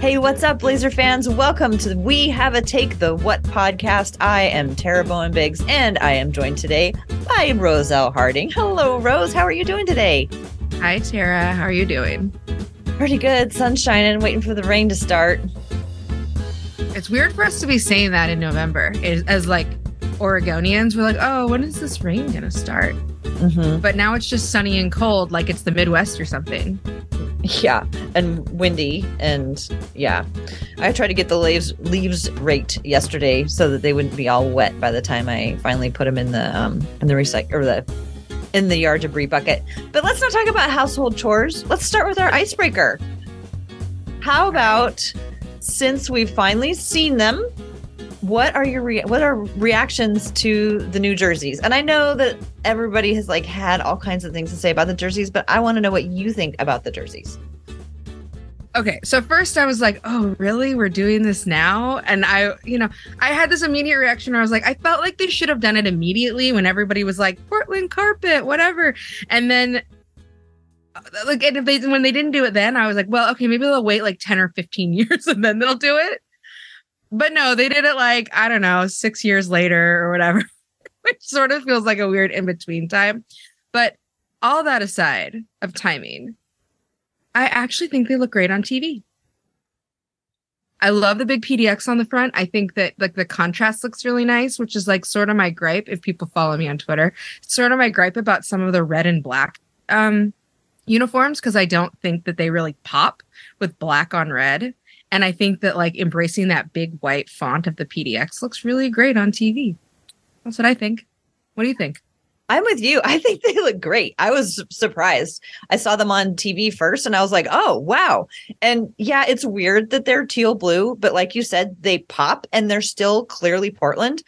Hey, what's up, Blazer fans? Welcome to We Have a Take the What podcast. I am Tara Bowen Biggs, and I am joined today by Roselle Harding. Hello, Rose. How are you doing today? Hi, Tara. How are you doing? Pretty good. Sun shining, waiting for the rain to start. It's weird for us to be saying that in November. As, as like Oregonians, we're like, oh, when is this rain going to start? Mm-hmm. But now it's just sunny and cold, like it's the Midwest or something. Yeah, and windy, and yeah. I tried to get the leaves leaves raked yesterday so that they wouldn't be all wet by the time I finally put them in the um in the recycle or the in the yard debris bucket. But let's not talk about household chores. Let's start with our icebreaker. How about since we've finally seen them, what are your rea- what are reactions to the new jerseys? And I know that everybody has like had all kinds of things to say about the jerseys, but I want to know what you think about the jerseys. Okay, so first I was like, "Oh, really? We're doing this now?" And I, you know, I had this immediate reaction where I was like, "I felt like they should have done it immediately when everybody was like, Portland carpet, whatever." And then uh, like and if they when they didn't do it then, I was like, "Well, okay, maybe they'll wait like 10 or 15 years and then they'll do it." But no, they did it like, I don't know, 6 years later or whatever. Which sort of feels like a weird in between time. But all that aside of timing, I actually think they look great on TV. I love the big PDX on the front. I think that like the contrast looks really nice, which is like sort of my gripe if people follow me on Twitter. It's sort of my gripe about some of the red and black um uniforms because I don't think that they really pop with black on red. And I think that like embracing that big white font of the PDX looks really great on TV. That's what I think. What do you think? I'm with you. I think they look great. I was surprised. I saw them on TV first and I was like, oh, wow. And yeah, it's weird that they're teal blue, but like you said, they pop and they're still clearly Portland.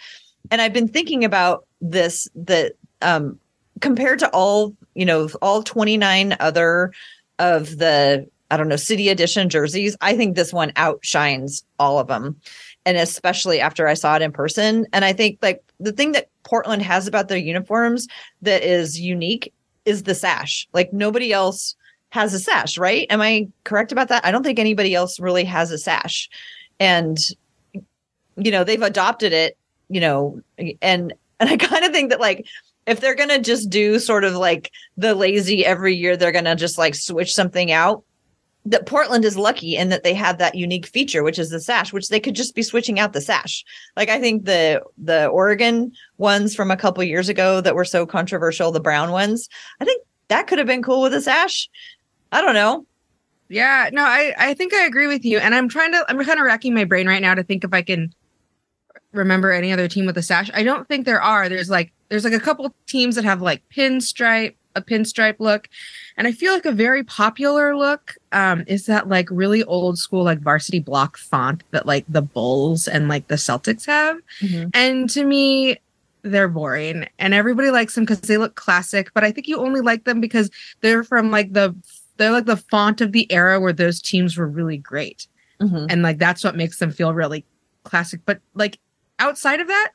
And I've been thinking about this that um compared to all, you know, all 29 other of the I don't know, city edition jerseys, I think this one outshines all of them. And especially after I saw it in person. And I think like the thing that Portland has about their uniforms that is unique is the sash. Like nobody else has a sash, right? Am I correct about that? I don't think anybody else really has a sash. And you know, they've adopted it, you know, and and I kind of think that like if they're going to just do sort of like the lazy every year they're going to just like switch something out that Portland is lucky in that they have that unique feature, which is the sash, which they could just be switching out the sash. Like I think the the Oregon ones from a couple years ago that were so controversial, the brown ones, I think that could have been cool with a sash. I don't know. Yeah, no, I I think I agree with you, and I'm trying to I'm kind of racking my brain right now to think if I can remember any other team with a sash. I don't think there are. There's like there's like a couple teams that have like pinstripe a pinstripe look. And I feel like a very popular look um, is that like really old school, like varsity block font that like the Bulls and like the Celtics have. Mm-hmm. And to me, they're boring and everybody likes them because they look classic. But I think you only like them because they're from like the, they're like the font of the era where those teams were really great. Mm-hmm. And like that's what makes them feel really classic. But like outside of that,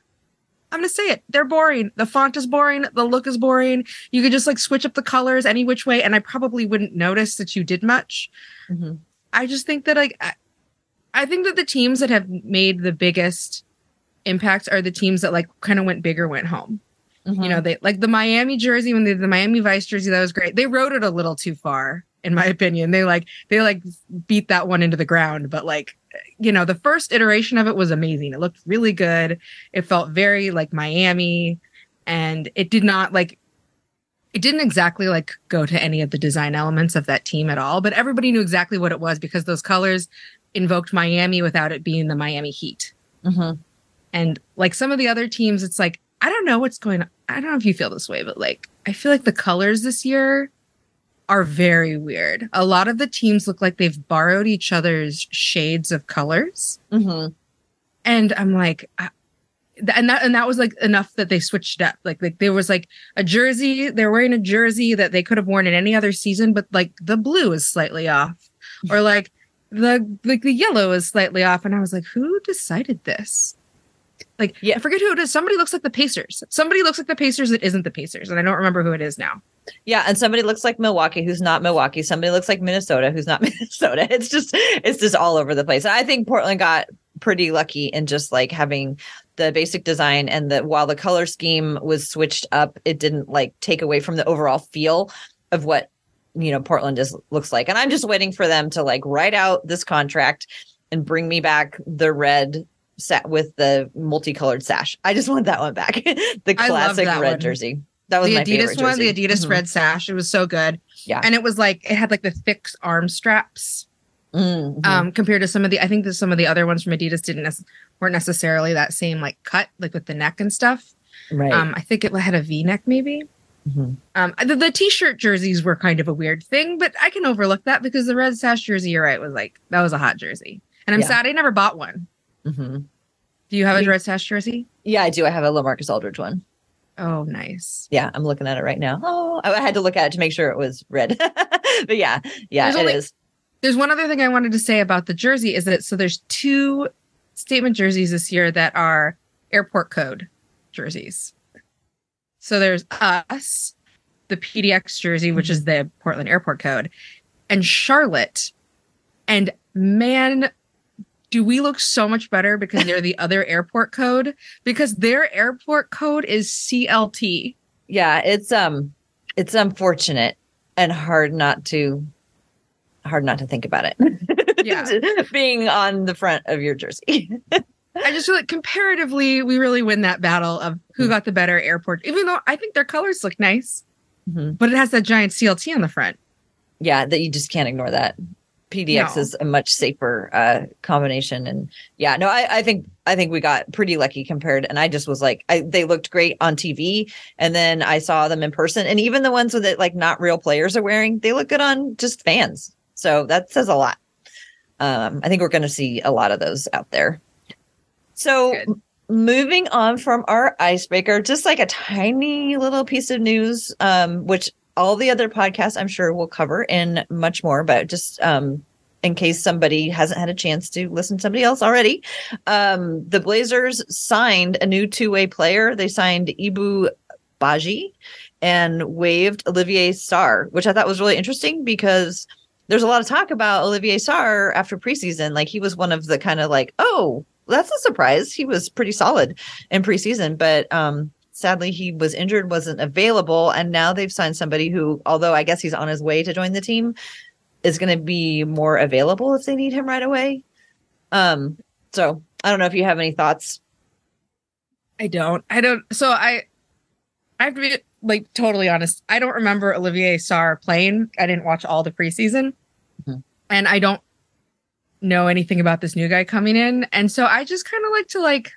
I'm gonna say it. They're boring. The font is boring. The look is boring. You could just like switch up the colors any which way, and I probably wouldn't notice that you did much. Mm-hmm. I just think that like I, I think that the teams that have made the biggest impacts are the teams that like kind of went big or went home. Mm-hmm. You know, they like the Miami jersey when they did the Miami Vice jersey, that was great. They wrote it a little too far, in my opinion. They like they like beat that one into the ground, but like you know, the first iteration of it was amazing. It looked really good. It felt very like Miami and it did not like it didn't exactly like go to any of the design elements of that team at all, but everybody knew exactly what it was because those colors invoked Miami without it being the Miami Heat. Mm-hmm. And like some of the other teams, it's like, I don't know what's going on. I don't know if you feel this way, but like, I feel like the colors this year are very weird. A lot of the teams look like they've borrowed each other's shades of colors. Mm-hmm. And I'm like, I, and that and that was like enough that they switched up. Like like there was like a jersey, they're wearing a jersey that they could have worn in any other season, but like the blue is slightly off, or like the like the yellow is slightly off. And I was like, who decided this? Like, yeah, I forget who it is. Somebody looks like the Pacers. Somebody looks like the Pacers that isn't the Pacers, and I don't remember who it is now. Yeah, and somebody looks like Milwaukee who's not Milwaukee. Somebody looks like Minnesota who's not Minnesota. It's just it's just all over the place. I think Portland got pretty lucky in just like having the basic design and that while the color scheme was switched up, it didn't like take away from the overall feel of what you know Portland is looks like. And I'm just waiting for them to like write out this contract and bring me back the red set with the multicolored sash. I just want that one back. the classic red one. jersey. That was the my Adidas one, the Adidas mm-hmm. red sash. It was so good. Yeah. And it was like it had like the thick arm straps. Mm-hmm. Um, compared to some of the, I think that some of the other ones from Adidas didn't ne- weren't necessarily that same like cut, like with the neck and stuff. Right. Um, I think it had a V neck maybe. Mm-hmm. Um, the, the, t-shirt jerseys were kind of a weird thing, but I can overlook that because the red sash jersey, you're right, was like that was a hot jersey, and I'm yeah. sad I never bought one. Mm-hmm. Do you have a red sash jersey? Yeah, I do. I have a LaMarcus Aldridge one. Oh, nice. Yeah, I'm looking at it right now. Oh, I had to look at it to make sure it was red. but yeah, yeah, there's it only, is. There's one other thing I wanted to say about the jersey is that so there's two statement jerseys this year that are airport code jerseys. So there's us, the PDX jersey, which is the Portland airport code, and Charlotte. And man, do we look so much better because they're the other airport code? Because their airport code is CLT. Yeah, it's um it's unfortunate and hard not to hard not to think about it. Yeah. Being on the front of your jersey. I just feel like comparatively, we really win that battle of who mm-hmm. got the better airport, even though I think their colors look nice, mm-hmm. but it has that giant CLT on the front. Yeah, that you just can't ignore that. PDX no. is a much safer uh, combination, and yeah, no, I, I think I think we got pretty lucky compared. And I just was like, I, they looked great on TV, and then I saw them in person, and even the ones that like not real players are wearing, they look good on just fans. So that says a lot. Um, I think we're going to see a lot of those out there. So Good. moving on from our icebreaker, just like a tiny little piece of news, um, which all the other podcasts I'm sure we'll cover and much more, but just um, in case somebody hasn't had a chance to listen to somebody else already. Um, the Blazers signed a new two-way player. They signed Ibou Badji and waived Olivier Sarr, which I thought was really interesting because there's a lot of talk about Olivier Sarr after preseason. Like he was one of the kind of like, oh, that's a surprise. He was pretty solid in preseason, but um, sadly he was injured, wasn't available, and now they've signed somebody who, although I guess he's on his way to join the team, is going to be more available if they need him right away. Um, so I don't know if you have any thoughts. I don't. I don't. So I, I have to be like totally honest. I don't remember Olivier Sarr playing. I didn't watch all the preseason, mm-hmm. and I don't know anything about this new guy coming in. And so I just kind of like to like,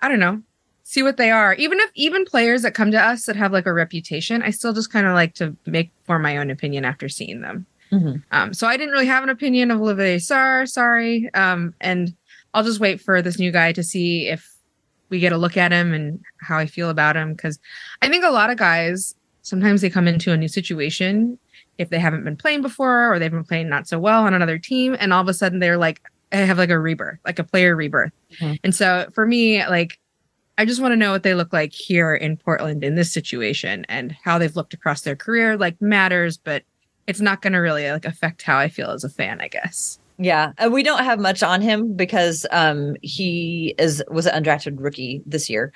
I don't know, see what they are. Even if even players that come to us that have like a reputation, I still just kind of like to make form my own opinion after seeing them. Mm-hmm. Um, so I didn't really have an opinion of Olivier Sarr, sorry. Um, and I'll just wait for this new guy to see if we get a look at him and how I feel about him. Cause I think a lot of guys sometimes they come into a new situation if they haven't been playing before or they've been playing not so well on another team and all of a sudden they're like I have like a rebirth, like a player rebirth. Mm-hmm. And so for me, like I just want to know what they look like here in Portland in this situation and how they've looked across their career like matters, but it's not going to really like affect how I feel as a fan, I guess. Yeah, and we don't have much on him because um he is was an undrafted rookie this year.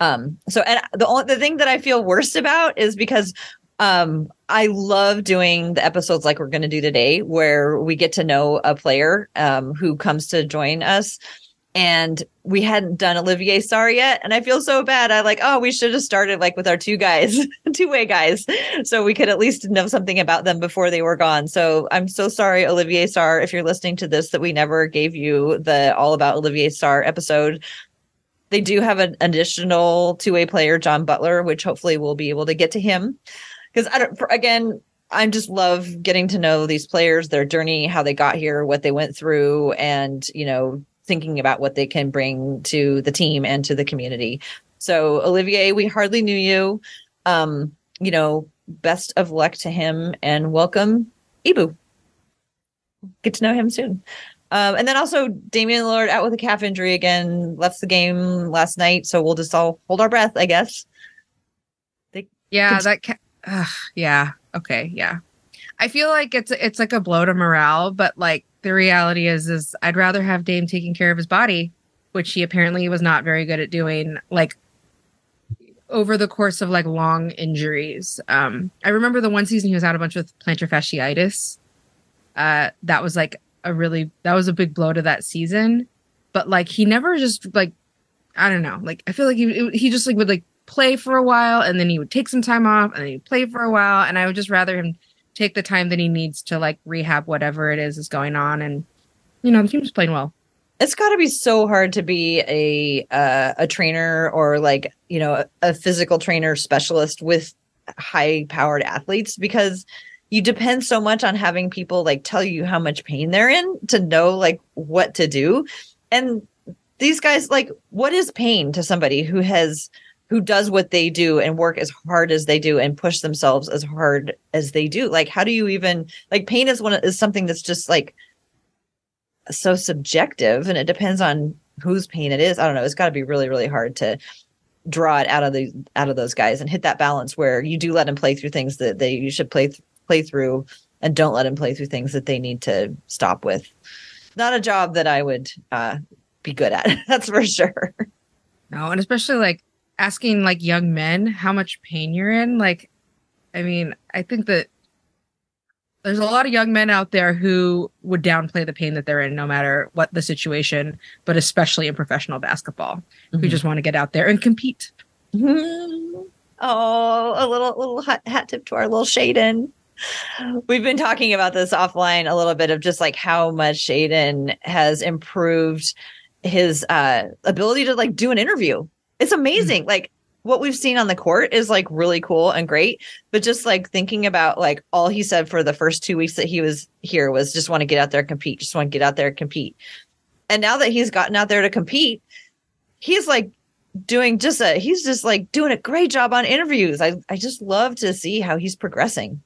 Um so and the only the thing that I feel worst about is because um i love doing the episodes like we're going to do today where we get to know a player um who comes to join us and we hadn't done olivier sarr yet and i feel so bad. I like oh we should have started like with our two guys two way guys so we could at least know something about them before they were gone. So i'm so sorry olivier sarr if you're listening to this that we never gave you the all about olivier sarr episode. They do have an additional two-way player john butler which hopefully we'll be able to get to him. Because I don't. Again, I just love getting to know these players, their journey, how they got here, what they went through, and you know, thinking about what they can bring to the team and to the community. So, Olivier, we hardly knew you. Um, you know, best of luck to him and welcome Ibou. Get to know him soon. Um, and then also Damian Lillard out with a calf injury again, left the game last night. So we'll just all hold our breath, I guess. They yeah, that ca- Ugh, yeah. Okay. Yeah. I feel like it's it's like a blow to morale, but like the reality is is I'd rather have Dame taking care of his body, which he apparently was not very good at doing. Like over the course of like long injuries. Um, I remember the one season he was out a bunch with plantar fasciitis. Uh, that was like a really that was a big blow to that season. But like he never just like I don't know. Like I feel like he he just like would like play for a while and then he would take some time off and then he'd play for a while and I would just rather him take the time that he needs to like rehab whatever it is is going on. And you know the team's playing well. It's got to be so hard to be a uh, a trainer or like you know a, a physical trainer specialist with high powered athletes because you depend so much on having people like tell you how much pain they're in to know like what to do. And these guys like what is pain to somebody who has who does what they do and work as hard as they do and push themselves as hard as they do. Like how do you even like pain is one is something that's just like so subjective and it depends on whose pain it is. I don't know. It's got to be really really hard to draw it out of the out of those guys and hit that balance where you do let them play through things that they you should play play through and don't let them play through things that they need to stop with. Not a job that i would uh be good at that's for sure. No and especially like asking like young men how much pain you're in like i mean i think that there's a lot of young men out there who would downplay the pain that they're in no matter what the situation but especially in professional basketball mm-hmm. who just want to get out there and compete mm-hmm. oh a little little hat, hat tip to our little Shaedon we've been talking about this offline a little bit of just like how much Shaedon has improved his uh ability to like do an interview it's amazing. Mm-hmm. Like what we've seen on the court is like really cool and great. But just like thinking about like all he said for the first two weeks that he was here was just want to get out there and compete, just want to get out there and compete. And now that he's gotten out there to compete, he's like doing just a he's just like doing a great job on interviews. I I just love to see how he's progressing.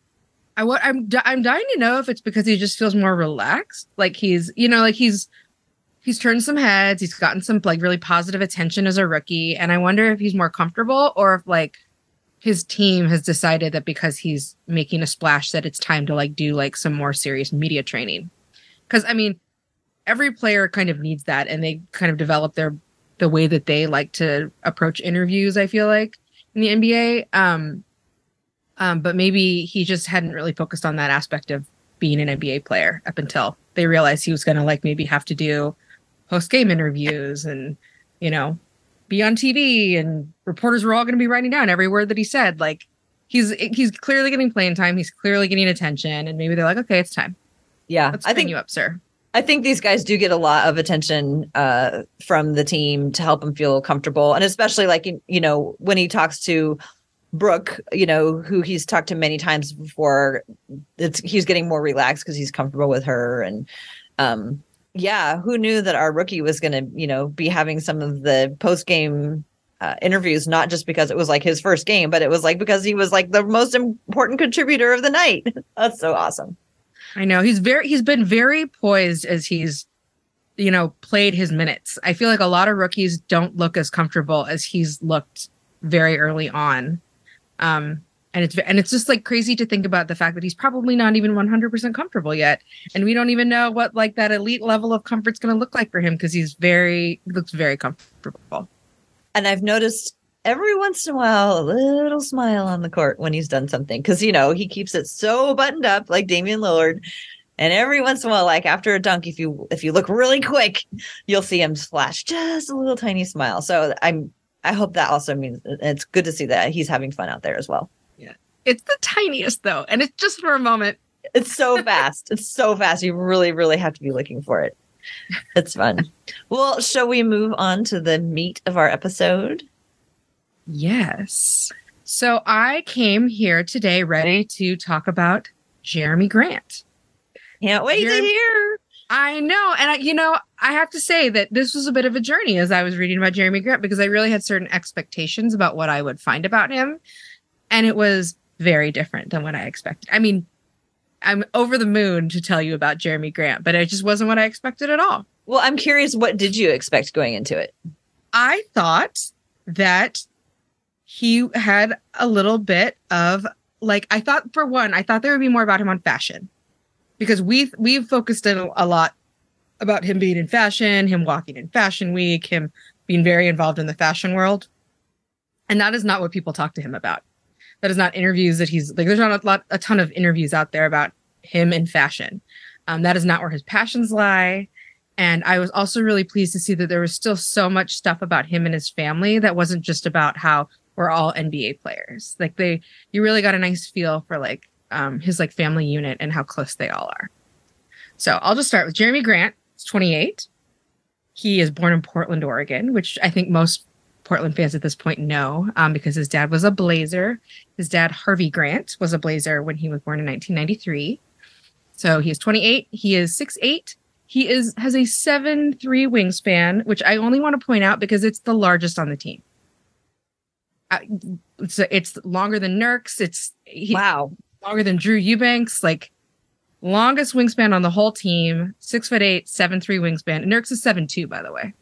I what I'm I'm dying to know if it's because he just feels more relaxed, like he's you know like he's he's turned some heads. He's gotten some like really positive attention as a rookie. And I wonder if he's more comfortable or if like his team has decided that because he's making a splash that it's time to like do like some more serious media training. Cause I mean, every player kind of needs that and they kind of develop their the way that they like to approach interviews, I feel like, in the NBA. Um um, but maybe he just hadn't really focused on that aspect of being an NBA player up until they realized he was gonna like maybe have to do post game interviews and you know be on TV and reporters were all going to be writing down every word that he said. Like he's he's clearly getting playing time. He's clearly getting attention, and maybe they're like, okay, it's time. Yeah, Let's I think you up, sir. I think these guys do get a lot of attention uh, from the team to help him feel comfortable, and especially like you know when he talks to Brooke, you know who he's talked to many times before. It's he's getting more relaxed because he's comfortable with her, and um, yeah, who knew that our rookie was going to, you know, be having some of the post game uh, interviews, not just because it was like his first game, but it was like because he was like the most important contributor of the night. That's so awesome. I know he's very, he's been very poised as he's, you know, played his minutes. I feel like a lot of rookies don't look as comfortable as he's looked very early on. Um, and it's and it's just like crazy to think about the fact that he's probably not even 100% comfortable yet. And we don't even know what like that elite level of comfort's going to look like for him because he's very looks very comfortable. And i've noticed every once in a while a little smile on the court when he's done something because you know he keeps it so buttoned up like damian lillard. And every once in a while like after a dunk if you if you look really quick you'll see him flash just a little tiny smile. So i'm i hope that also means it's good to see that he's having fun out there as well it's the tiniest though, and it's just for a moment. It's so fast. it's so fast. You really, really have to be looking for it. It's fun. well, shall we move on to the meat of our episode? Yes. So I came here today ready to talk about Jerami Grant. Can't wait Jerami- to hear. I know. And I, you know, I have to say that this was a bit of a journey as I was reading about Jerami Grant because I really had certain expectations about what I would find about him. And it was very different than what I expected. I mean, I'm over the moon to tell you about Jerami Grant, but it just wasn't what I expected at all. Well, I'm curious, what did you expect going into it? I thought that he had a little bit of like I thought for one, I thought there would be more about him on fashion because we've we've focused in a lot about him being in fashion, him walking in fashion week, him being very involved in the fashion world. And that is not what people talk to him about. That is not interviews that he's like there's not a lot a ton of interviews out there about him in fashion. Um, that is not where his passions lie. And I was also really pleased to see that there was still so much stuff about him and his family that wasn't just about how we're all NBA players. Like they, you really got a nice feel for like um, his like family unit and how close they all are. So I'll just start with Jerami Grant. He's 28. He is born in Portland, Oregon, which I think most Portland fans at this point know um, because his dad was a Blazer. His dad, Harvey Grant, was a Blazer when he was born in 1993. So he is 28. He is 6'8 he is has a seven three wingspan, which I only want to point out because it's the largest on the team. Uh, it's it's longer than Nurk's. It's he, wow longer than Drew Eubanks. Like longest wingspan on the whole team. Six foot eight, seven three wingspan. Nurk's is seven two, by the way.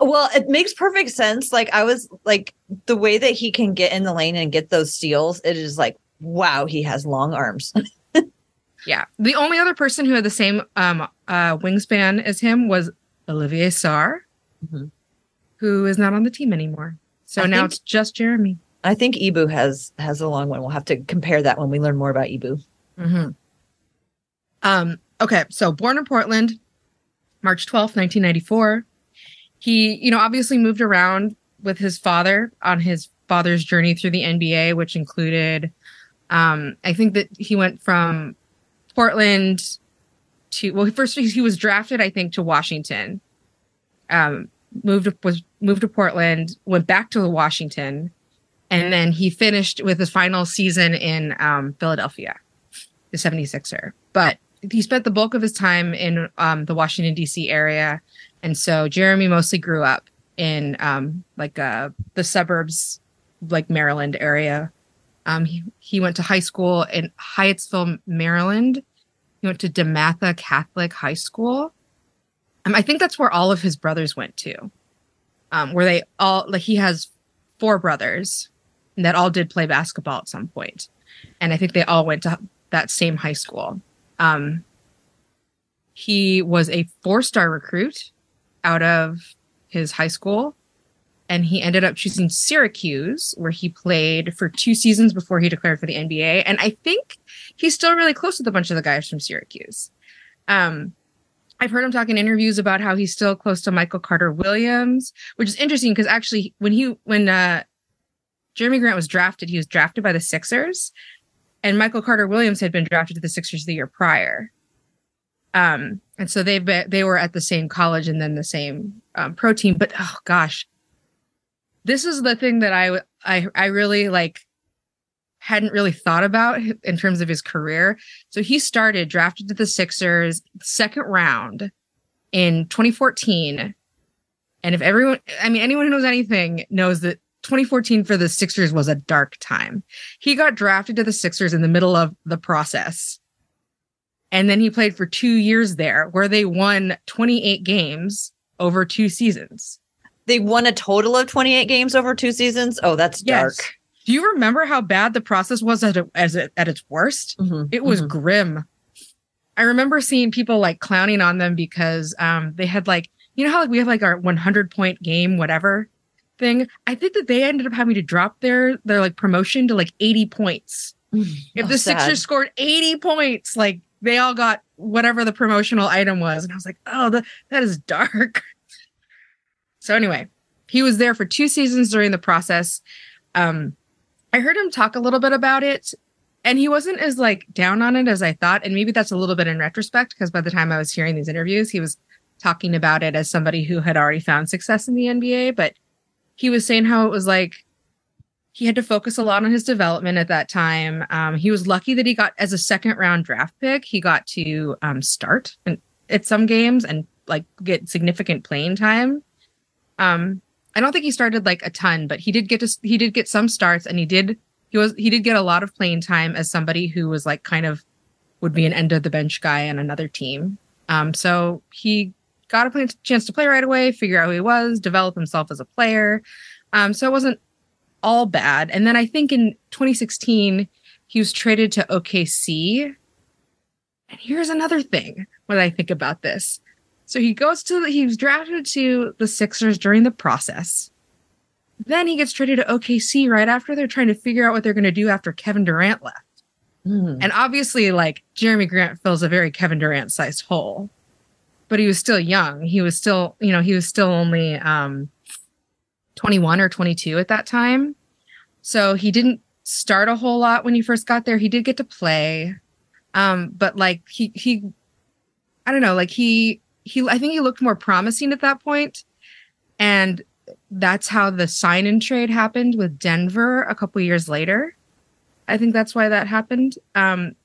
Well, it makes perfect sense. Like I was like the way that he can get in the lane and get those steals. It is like wow, he has long arms. Yeah. The only other person who had the same um, uh, wingspan as him was Olivier Sarr, mm-hmm. who is not on the team anymore. So I now think, it's just Jerami. I think Ibou has has a long one. We'll have to compare that when we learn more about Ibou. Mm-hmm. Um, okay, so born in Portland, March 12th, 1994. He, you know, obviously moved around with his father on his father's journey through the NBA, which included um, I think that he went from Portland to well, first he was drafted, I think, to Washington. Um, moved was moved to Portland, went back to Washington, and then he finished with his final season in um, Philadelphia, the 76er. But he spent the bulk of his time in um, the Washington D.C. area, and so Jerami mostly grew up in um, like uh, the suburbs, like Maryland area. Um, he, he went to high school in Hyattsville, Maryland, he went to DeMatha Catholic High School. Um, I think that's where all of his brothers went to. Um, where they all like he has four brothers that all did play basketball at some point, and I think they all went to that same high school. Um, he was a four-star recruit out of his high school and he ended up choosing Syracuse, where he played for two seasons before he declared for the NBA. And I think he's still really close with a bunch of the guys from Syracuse. Um, I've heard him talk in interviews about how he's still close to Michael Carter Williams, which is interesting because actually, when he when uh, Jerami Grant was drafted, he was drafted by the Sixers, and Michael Carter Williams had been drafted to the Sixers the year prior. Um, and so they've been, they were at the same college and then the same um, pro team. But oh gosh, this is the thing that I I I really like hadn't really thought about in terms of his career. So he started drafted to the Sixers second round in 2014. And if everyone, I mean, anyone who knows anything knows that 2014 for the Sixers was a dark time. He got drafted to the Sixers in the middle of the process. And then he played for two years there where they won 28 games over two seasons. They won a total of 28 games over two seasons. Oh, that's dark. Yes. Do you remember how bad the process was at, as it, at its worst? Mm-hmm. It was mm-hmm. grim. I remember seeing people like clowning on them because um, they had like, you know how like we have like our 100 point game, whatever thing. I think that they ended up having to drop their their like promotion to like 80 points. if oh, the. Sixers scored 80 points, like they all got whatever the promotional item was, and I was like, oh, the, that is dark. So anyway, he was there for two seasons during the process. Um, I heard him talk a little bit about it, and he wasn't as like down on it as I thought. And maybe that's a little bit in retrospect because by the time I was hearing these interviews, he was talking about it as somebody who had already found success in the NBA. But he was saying how it was like he had to focus a lot on his development at that time. Um, he was lucky that he got as a second round draft pick, he got to um, start at some games and like get significant playing time. Um, I don't think he started like a ton, but he did get to he did get some starts, and he did he was he did get a lot of playing time as somebody who was like kind of would be an end of the bench guy on another team. Um, so he got a chance to play right away, figure out who he was, develop himself as a player. Um, so it wasn't all bad. And then I think in 2016 he was traded to OKC. And here's another thing when I think about this. So he goes to he was drafted to the Sixers during the process. Then he gets traded to OKC right after they're trying to figure out what they're going to do after Kevin Durant left. Mm. And obviously, like Jerami Grant fills a very Kevin Durant sized hole, but he was still young. He was still, you know, he was still only um, 21 or 22 at that time. So he didn't start a whole lot when he first got there. He did get to play. Um, but like he, he, I don't know, like he, he, I think he looked more promising at that point. And that's how the sign in trade happened with Denver a couple years later. I think that's why that happened. Um,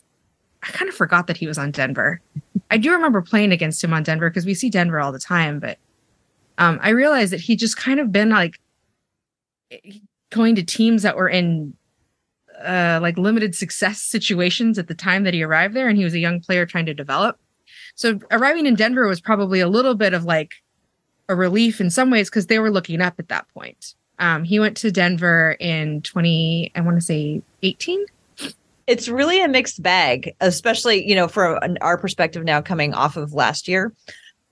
I kind of forgot that he was on Denver. I do remember playing against him on Denver because we see Denver all the time, but um, I realized that he just kind of been like going to teams that were in uh, like limited success situations at the time that he arrived there, and he was a young player trying to develop. So arriving in Denver was probably a little bit of like a relief in some ways because they were looking up at that point. Um, he went to Denver in 20, I want to say 18. It's really a mixed bag, especially, you know, from our perspective now coming off of last year.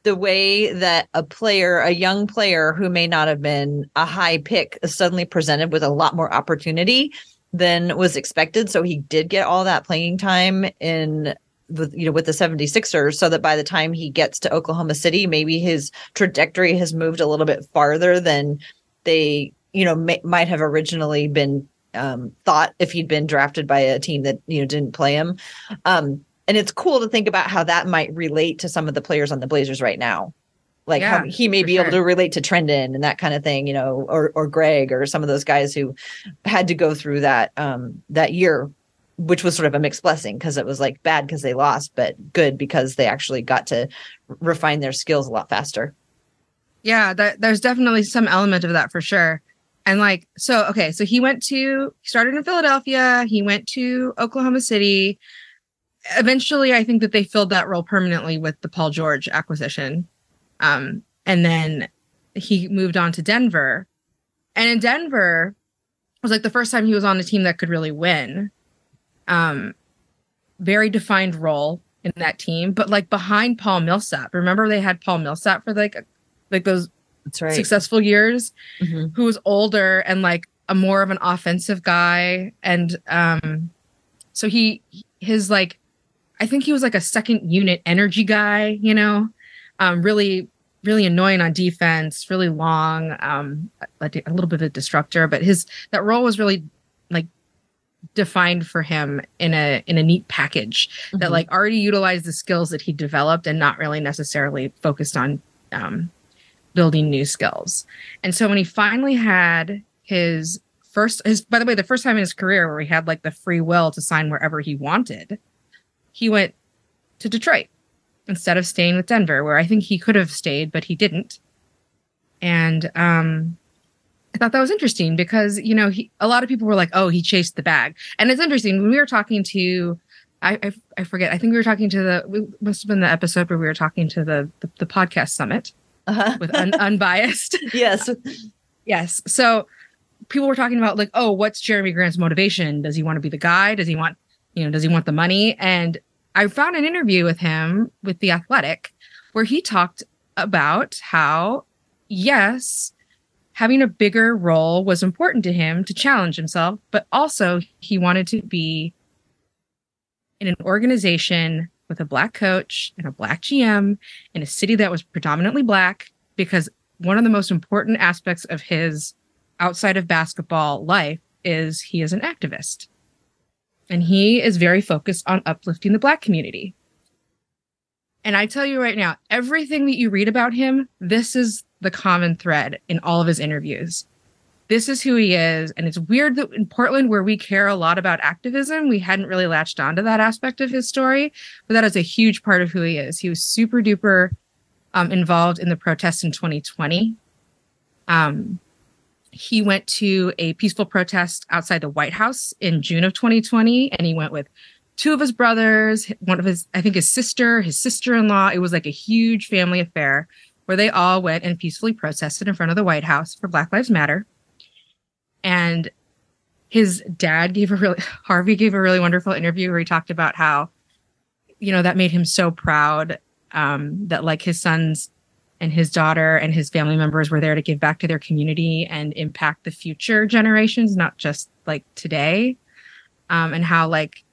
The way that a player, a young player who may not have been a high pick, is suddenly presented with a lot more opportunity than was expected. So he did get all that playing time in with you know with the 76ers so that by the time he gets to Oklahoma City maybe his trajectory has moved a little bit farther than they you know may, might have originally been um, thought if he'd been drafted by a team that you know didn't play him um, and it's cool to think about how that might relate to some of the players on the Blazers right now like yeah, how he may be sure. able to relate to Trendon and that kind of thing, you know, or or Greg or some of those guys who had to go through that um that year which was sort of a mixed blessing because it was like bad because they lost, but good because they actually got to refine their skills a lot faster. Yeah, that, there's definitely some element of that for sure. And like, so, okay, so he went to, he started in Philadelphia, he went to Oklahoma City. Eventually, I think that they filled that role permanently with the Paul George acquisition. Um, and then he moved on to Denver. And in Denver, it was like the first time he was on a team that could really win um, very defined role in that team, but like behind Paul Millsap. Remember they had Paul Millsap for like like those That's right. successful years, mm-hmm. who was older and like a more of an offensive guy, and um, so he his like I think he was like a second unit energy guy, you know, um, really really annoying on defense, really long, um, a, a little bit of a disruptor, but his that role was really like defined for him in a in a neat package mm-hmm. that like already utilized the skills that he developed and not really necessarily focused on um, building new skills. And so when he finally had his first his by the way the first time in his career where he had like the free will to sign wherever he wanted, he went to Detroit instead of staying with Denver where I think he could have stayed but he didn't. And um I thought that was interesting because you know he, a lot of people were like, "Oh, he chased the bag," and it's interesting when we were talking to, I I, I forget, I think we were talking to the we must have been the episode where we were talking to the the, the podcast summit uh-huh. with un, unbiased. yes, yes. So people were talking about like, oh, what's Jerami Grant's motivation? Does he want to be the guy? Does he want you know? Does he want the money? And I found an interview with him with the Athletic where he talked about how yes having a bigger role was important to him to challenge himself, but also he wanted to be in an organization with a black coach and a black GM in a city that was predominantly black because one of the most important aspects of his outside of basketball life is he is an activist. And he is very focused on uplifting the black community. And I tell you right now, everything that you read about him, this is the common thread in all of his interviews. This is who he is. And it's weird that in Portland, where we care a lot about activism, we hadn't really latched onto that aspect of his story. But that is a huge part of who he is. He was super duper um, involved in the protests in 2020. Um, he went to a peaceful protest outside the White House in June of 2020, and he went with two of his brothers, one of his, I think his sister, his sister in law. It was like a huge family affair where they all went and peacefully protested in front of the White House for Black Lives Matter. And his dad gave a really Harvey gave a really wonderful interview where he talked about how you know that made him so proud um, that like his sons and his daughter and his family members were there to give back to their community and impact the future generations, not just like today. Um, and how like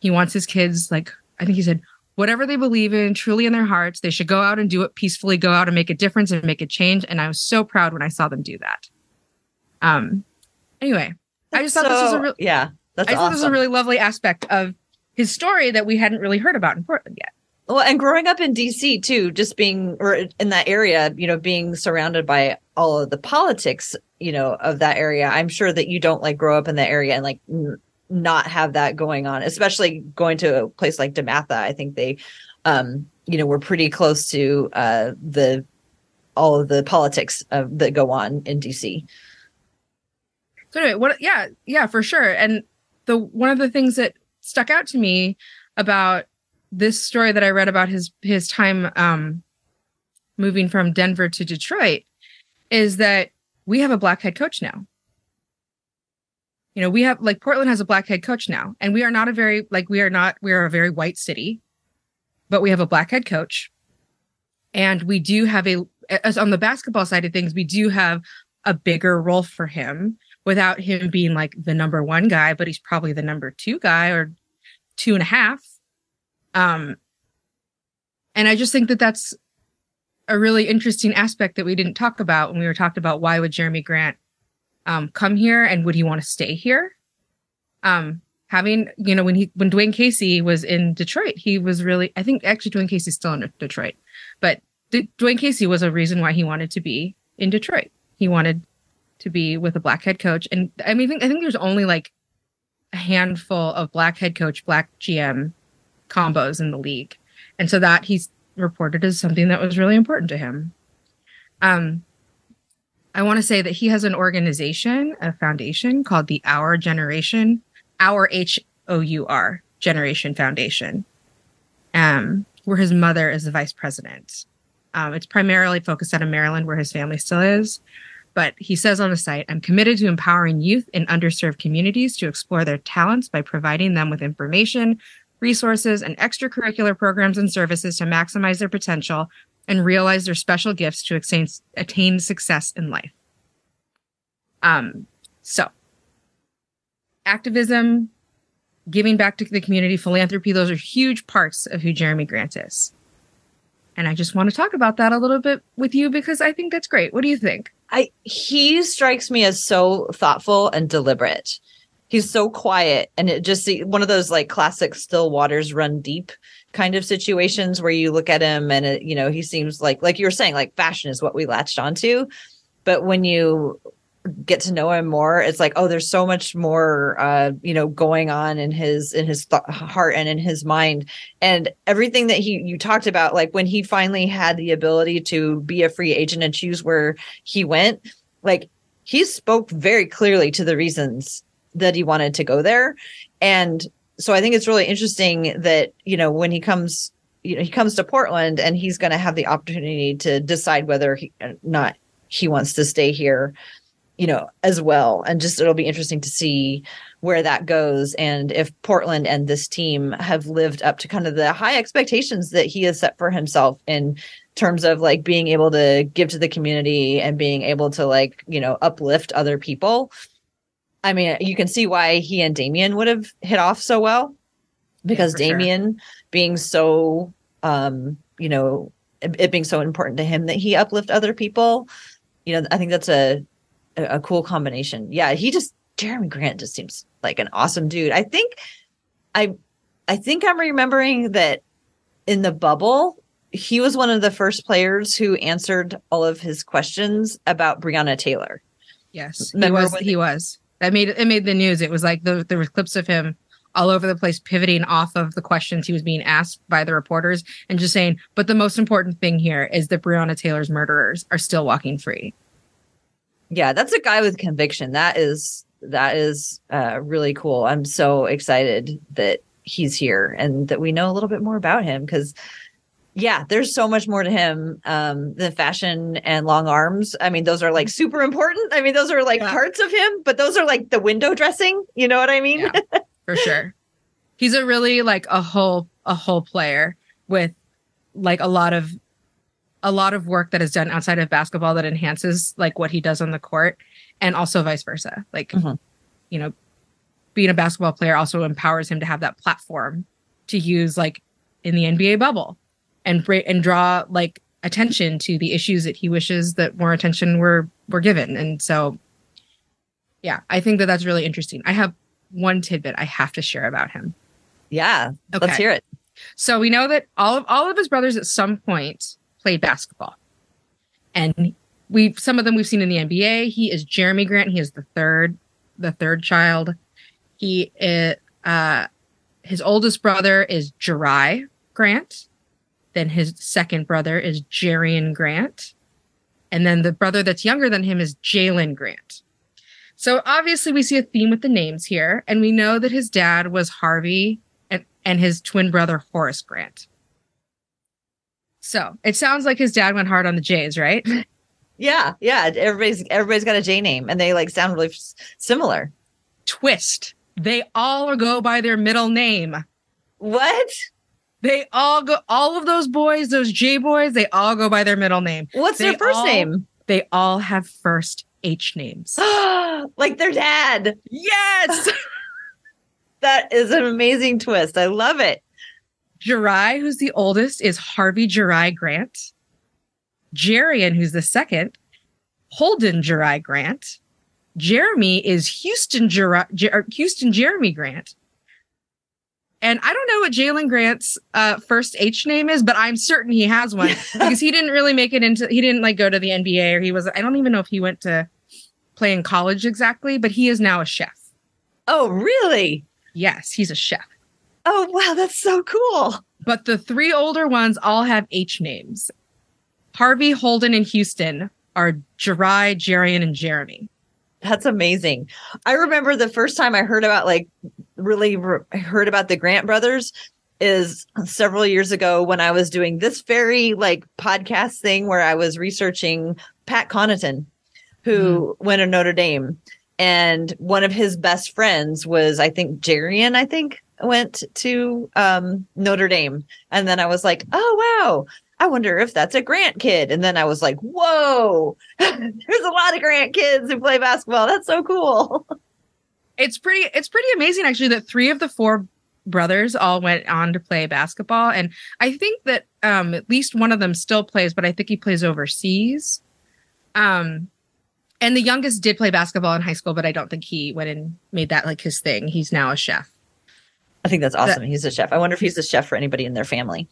he wants his kids like I think he said whatever they believe in truly in their hearts they should go out and do it peacefully go out and make a difference and make a change and i was so proud when i saw them do that um anyway that's i just thought so, this was a real yeah that's i awesome. thought this was a really lovely aspect of his story that we hadn't really heard about in portland yet well and growing up in dc too just being or in that area you know being surrounded by all of the politics you know of that area i'm sure that you don't like grow up in that area and like not have that going on, especially going to a place like DeMatha. I think they, um, you know, we're pretty close to uh, the all of the politics of, that go on in DC. So anyway, what? Yeah, yeah, for sure. And the one of the things that stuck out to me about this story that I read about his his time um, moving from Denver to Detroit is that we have a black head coach now you know, we have like Portland has a black head coach now, and we are not a very like we are not we are a very white city, but we have a black head coach, and we do have a as on the basketball side of things, we do have a bigger role for him without him being like the number one guy, but he's probably the number two guy or two and a half. Um, and I just think that that's a really interesting aspect that we didn't talk about when we were talking about why would Jerami Grant um, come here and would he want to stay here? Um, having, you know, when he, when Dwane Casey was in Detroit, he was really, I think actually Dwane Casey's still in Detroit, but D- Dwane Casey was a reason why he wanted to be in Detroit. He wanted to be with a black head coach. And I mean, I think, I think there's only like a handful of black head coach, black GM combos in the league. And so that he's reported as something that was really important to him. Um, I want to say that he has an organization, a foundation called the Our Generation, Our H O U R Generation Foundation, um, where his mother is the vice president. Um, it's primarily focused out of Maryland, where his family still is. But he says on the site, I'm committed to empowering youth in underserved communities to explore their talents by providing them with information, resources, and extracurricular programs and services to maximize their potential and realize their special gifts to attain, attain success in life. Um, so activism, giving back to the community, philanthropy, those are huge parts of who Jerami Grant is. And I just want to talk about that a little bit with you because I think that's great. What do you think? I he strikes me as so thoughtful and deliberate. He's so quiet and it just one of those like classic still waters run deep kind of situations where you look at him and it, you know he seems like like you were saying like fashion is what we latched onto. But when you get to know him more it's like oh there's so much more uh you know going on in his in his th- heart and in his mind. And everything that he you talked about like when he finally had the ability to be a free agent and choose where he went like he spoke very clearly to the reasons that he wanted to go there and so I think it's really interesting that, you know, when he comes, you know, he comes to Portland and he's going to have the opportunity to decide whether he uh, not he wants to stay here, you know, as well. And just it'll be interesting to see where that goes and if Portland and this team have lived up to kind of the high expectations that he has set for himself in terms of like being able to give to the community and being able to like, you know, uplift other people I mean, you can see why he and Damian would have hit off so well because yeah, Damian sure. being so, um, you know, it, it, being so important to him that he uplift other people. You know, I think that's a, a, a cool combination. Yeah, he just Jerami Grant just seems like an awesome dude. I think I I think I'm remembering that in the bubble, he was one of the first players who answered all of his questions about Breonna Taylor. Yes, Remember he was. He was. That made it made the news. It was like the, there were clips of him all over the place pivoting off of the questions he was being asked by the reporters and just saying, but the most important thing here is that Breonna Taylor's murderers are still walking free. Yeah, that's a guy with conviction. That is that is uh, really cool. I'm so excited that he's here and that we know a little bit more about him because Yeah, there's so much more to him um than fashion and long arms. I mean, those are like super important. I mean, those are like Yeah. parts of him, but those are like the window dressing. You know what I mean? Yeah. for sure. He's a really like a whole a whole player with like a lot of a lot of work that is done outside of basketball that enhances like what he does on the court and also vice versa. Like Mhm. you know, being a basketball player also empowers him to have that platform to use like in the NBA bubble and and draw like attention to the issues that he wishes that more attention were were given. And so yeah, I think that that's really interesting. I have one tidbit I have to share about him. yeah. Okay. Let's hear it. So we know that all of all of his brothers at some point played basketball. And we some of them we've seen in the NBA. He is Jerami Grant. He is the third the third child. He is uh his oldest brother is Jerai Grant. Then his second brother is Jerian Grant. And then the brother that's younger than him is Jalen Grant. So obviously we see a theme with the names here, and we know that his dad was Harvey and, and his twin brother Horace Grant. So it sounds like his dad went hard on the Jays, right? Yeah, yeah. Everybody's everybody's got a J name, and they like sound really s- similar. Twist. They all go by their middle name. What? They all go, all of those boys, those J boys, they all go by their middle name. What's They their first all- name? They all have first H names. like their dad. yes. That is an amazing twist. I love it. Jerai, who's the oldest, is Harvey Jerai Grant. Jerian, who's the second, Holden Jerai Grant. Jerami is Houston Jerai, Jer- Houston Jerami Grant. And I don't know what Jalen Grant's uh, first H name is, but I'm certain he has one because he didn't really make it into. He didn't like go to the NBA, or he was. I don't even know if he went to play in college exactly, but he is now a chef. Oh, really? Yes, he's a chef. Oh, wow. That's so cool. But the three older ones all have H names. Harvey, Holden, and Houston are Jerai, Jerian, and Jerami. That's amazing. I remember the first time I heard about like really re- heard about the Grant brothers is several years ago when I was doing this very like podcast thing where I was researching Pat Connaughton, who went to Notre Dame, and one of his best friends was I think Jerian. I think went to um, Notre Dame, and then I was like, oh wow. I wonder if that's a Grant kid. And then I was like, whoa, there's a lot of Grant kids who play basketball. That's so cool. It's pretty it's pretty amazing actually that three of the four brothers all went on to play basketball. And I think that um at least one of them still plays, but I think he plays overseas. Um and the youngest did play basketball in high school, but I don't think he went and made that like his thing. He's now a chef. I think that's awesome. he's a chef. I wonder if he's a chef for anybody in their family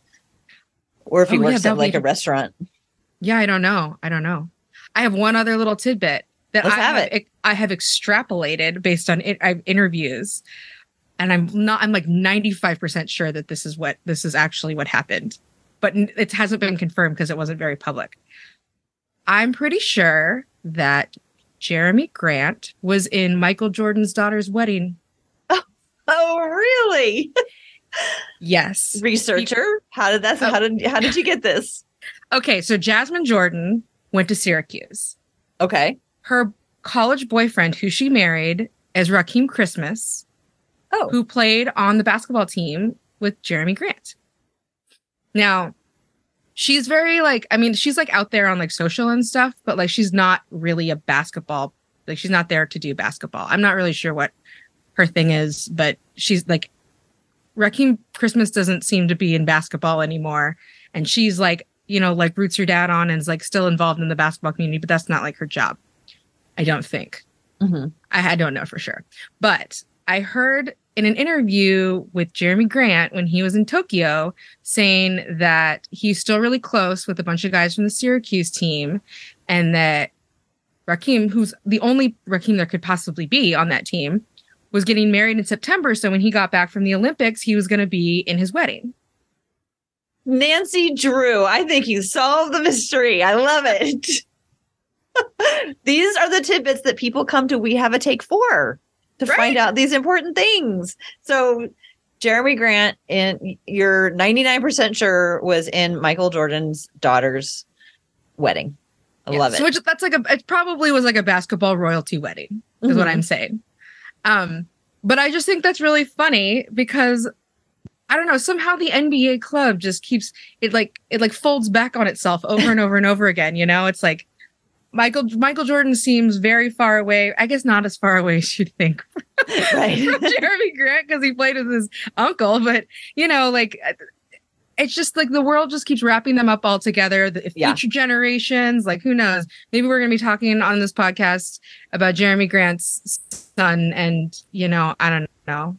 or if he Oh, yeah, works at like be- a restaurant. Yeah, I don't know. I don't know. I have one other little tidbit that Let's I have have, I have extrapolated based on it, I, interviews, and I'm not. I'm like 95 percent sure that this is what this is actually what happened, but it hasn't been confirmed because it wasn't very public. I'm pretty sure that Jerami Grant was in Michael Jordan's daughter's wedding. Oh, really? Yes. Researcher? How did that Oh. how did how did you get this? Okay, so Jasmine Jordan went to Syracuse. Okay. Her college boyfriend, who she married, is Rakeem Christmas, Oh. who played on the basketball team with Jerami Grant. Now, she's very like, I mean, she's like out there on like social and stuff, but like she's not really a basketball, like she's not there to do basketball. I'm not really sure what her thing is, but she's like, Rakeem Christmas doesn't seem to be in basketball anymore. And she's like, you know, like roots her dad on and is like still involved in the basketball community, but that's not like her job. I don't think. Mhm. I, I don't know for sure. But I heard in an interview with Jerami Grant when he was in Tokyo saying that he's still really close with a bunch of guys from the Syracuse team and that Rakeem, who's the only Rakeem there could possibly be on that team, was getting married in September. So when he got back from the Olympics, he was going to be in his wedding. Nancy Drew. I think you solved the mystery. I love it. these are the tidbits that people come to We Have a Take for to Right. find out these important things. So Jerami Grant in you're 99% sure was in Michael Jordan's daughter's wedding. I Yeah, love it. So which, that's like a it probably was like a basketball royalty wedding, is what Mhm. I'm saying. Um, but I just think that's really funny because I don't know, somehow the NBA club just keeps it like it like folds back on itself over and over and over again. You know, it's like Michael Michael Jordan seems very far away. I guess not as far away as you'd think right. from Jerami Grant because he played with his uncle, but you know, like uh, it's just like the world just keeps wrapping them up all together. The Yeah. future generations, like who knows? Maybe we're gonna be talking on this podcast about Jerami Grant's son, and you know, I don't know.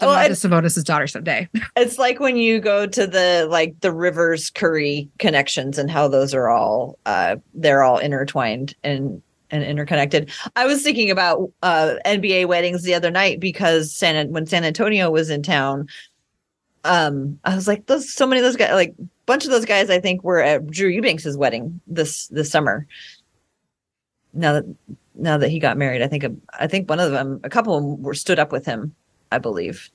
Well, Domantas Sabonis' daughter someday. It's like when you go to the like the Rivers Curry connections and how those are all uh they're all intertwined and and interconnected. I was thinking about uh NBA weddings the other night because San when San Antonio was in town, um I was like those so many of those guys like a bunch of those guys I think were at Drew Eubanks's wedding this this summer. Now that now that he got married, I think I think one of them a couple of them were stood up with him, I believe.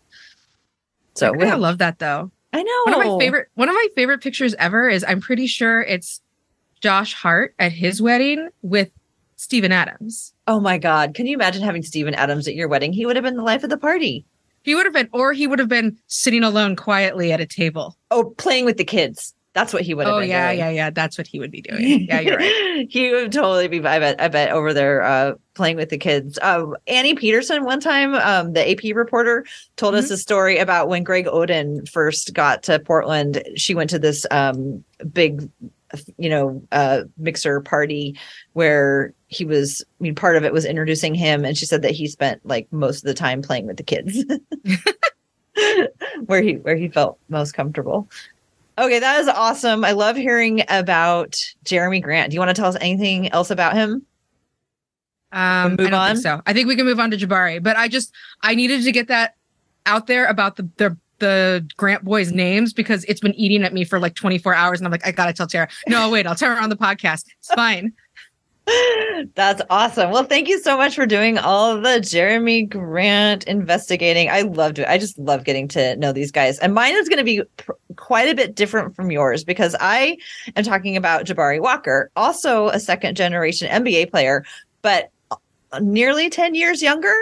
So we I have love that though. I know. One of my favorite one of my favorite pictures ever is I'm pretty sure it's Josh Hart at his wedding with Steven Adams. Oh my God. Can you imagine having Steven Adams at your wedding? He would have been the life of the party. He would have been, or he would have been sitting alone quietly at a table. Oh, playing with the kids. That's what he would have Oh been. yeah, doing. yeah, yeah. That's what he would be doing. Yeah, you're right. he would totally be, I bet, I bet over there uh, playing with the kids. Um, Annie Peterson, one time, um, the AP reporter, told Mm-hmm. us a story about when Greg Oden first got to Portland. She went to this um, big, you know, uh, mixer party where he was, I mean, part of it was introducing him. And she said that he spent like most of the time playing with the kids. where he where he felt most comfortable. Okay, that is awesome. I love hearing about Jerami Grant. Do you want to tell us anything else about him? Um, move I don't on? think so. I think we can move on to Jabari, but I just I needed to get that out there about the the the Grant boys' names because it's been eating at me for like 24 hours, and I'm like, I gotta tell Tara. No, wait, I'll tell her on the podcast. It's fine. That's awesome. Well, thank you so much for doing all the Jerami Grant investigating. I loved it. I just love getting to know these guys. And mine is going to be pr- quite a bit different from yours because I am talking about Jabari Walker, also a second generation NBA player, but uh, nearly 10 years younger.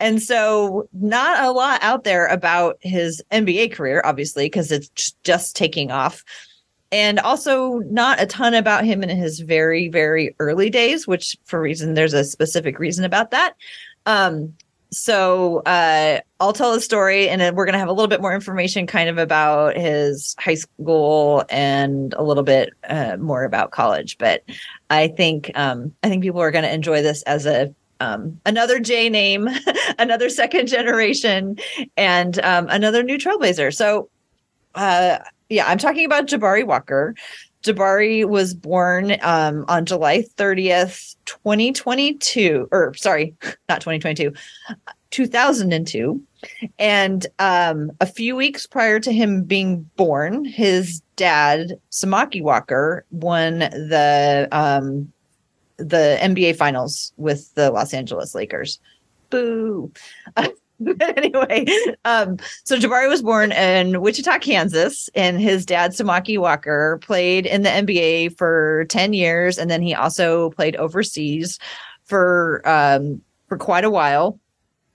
And so not a lot out there about his NBA career, obviously, because it's just taking off and also not a ton about him in his very very early days which for reason there's a specific reason about that um so uh i'll tell the story and then we're going to have a little bit more information kind of about his high school and a little bit uh, more about college but i think um i think people are going to enjoy this as a um, another J name, another second generation, and um, another new trailblazer. So, uh, yeah, I'm talking about Jabari Walker. Jabari was born um, on July 30th, 2022, or sorry, not 2022, 2002. And um, a few weeks prior to him being born, his dad, Samaki Walker, won the um, the NBA Finals with the Los Angeles Lakers. Boo. But anyway, um, so Jabari was born in Wichita, Kansas, and his dad, Samaki Walker, played in the NBA for 10 years, and then he also played overseas for um, for quite a while.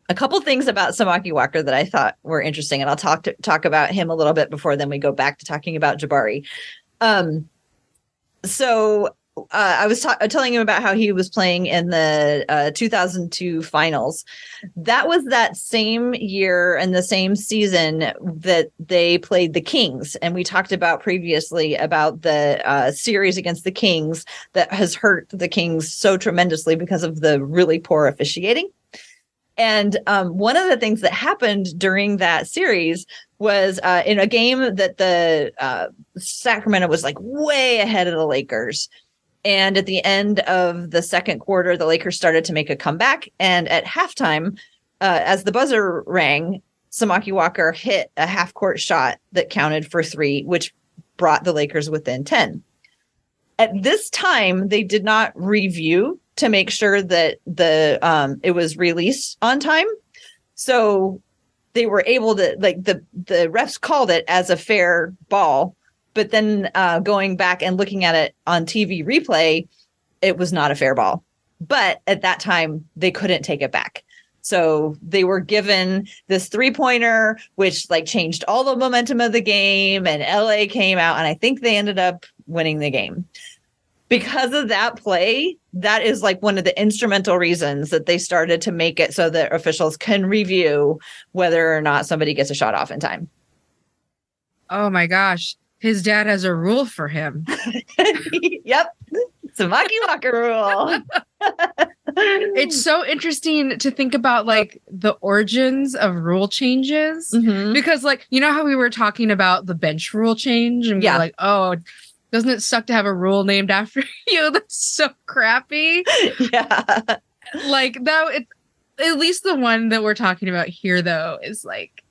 A couple things about Samaki Walker that I thought were interesting, and I'll talk to, talk about him a little bit before then we go back to talking about Jabari. Um, so uh, I was ta- telling him about how he was playing in the uh, 2002 finals. That was that same year and the same season that they played the Kings. And we talked about previously about the uh, series against the Kings that has hurt the Kings so tremendously because of the really poor officiating. And um, one of the things that happened during that series was uh, in a game that the uh, Sacramento was like way ahead of the Lakers. And at the end of the second quarter, the Lakers started to make a comeback. And at halftime, uh, as the buzzer rang, Samaki Walker hit a half court shot that counted for three, which brought the Lakers within 10. At this time, they did not review to make sure that the um, it was released on time. So they were able to like the the refs called it as a fair ball, but then uh, going back and looking at it on TV replay, it was not a fair ball. But at that time, they couldn't take it back. So they were given this three pointer, which like changed all the momentum of the game, and LA came out, and I think they ended up winning the game. Because of that play, that is like one of the instrumental reasons that they started to make it so that officials can review whether or not somebody gets a shot off in time. Oh my gosh. His dad has a rule for him. yep. Samaki Walker rule. it's so interesting to think about like the origins of rule changes Mhm. because like you know how we were talking about the bench rule change and we Yeah. were like oh doesn't it suck to have a rule named after you that's so crappy Yeah. like though it's at least the one that we're talking about here though is like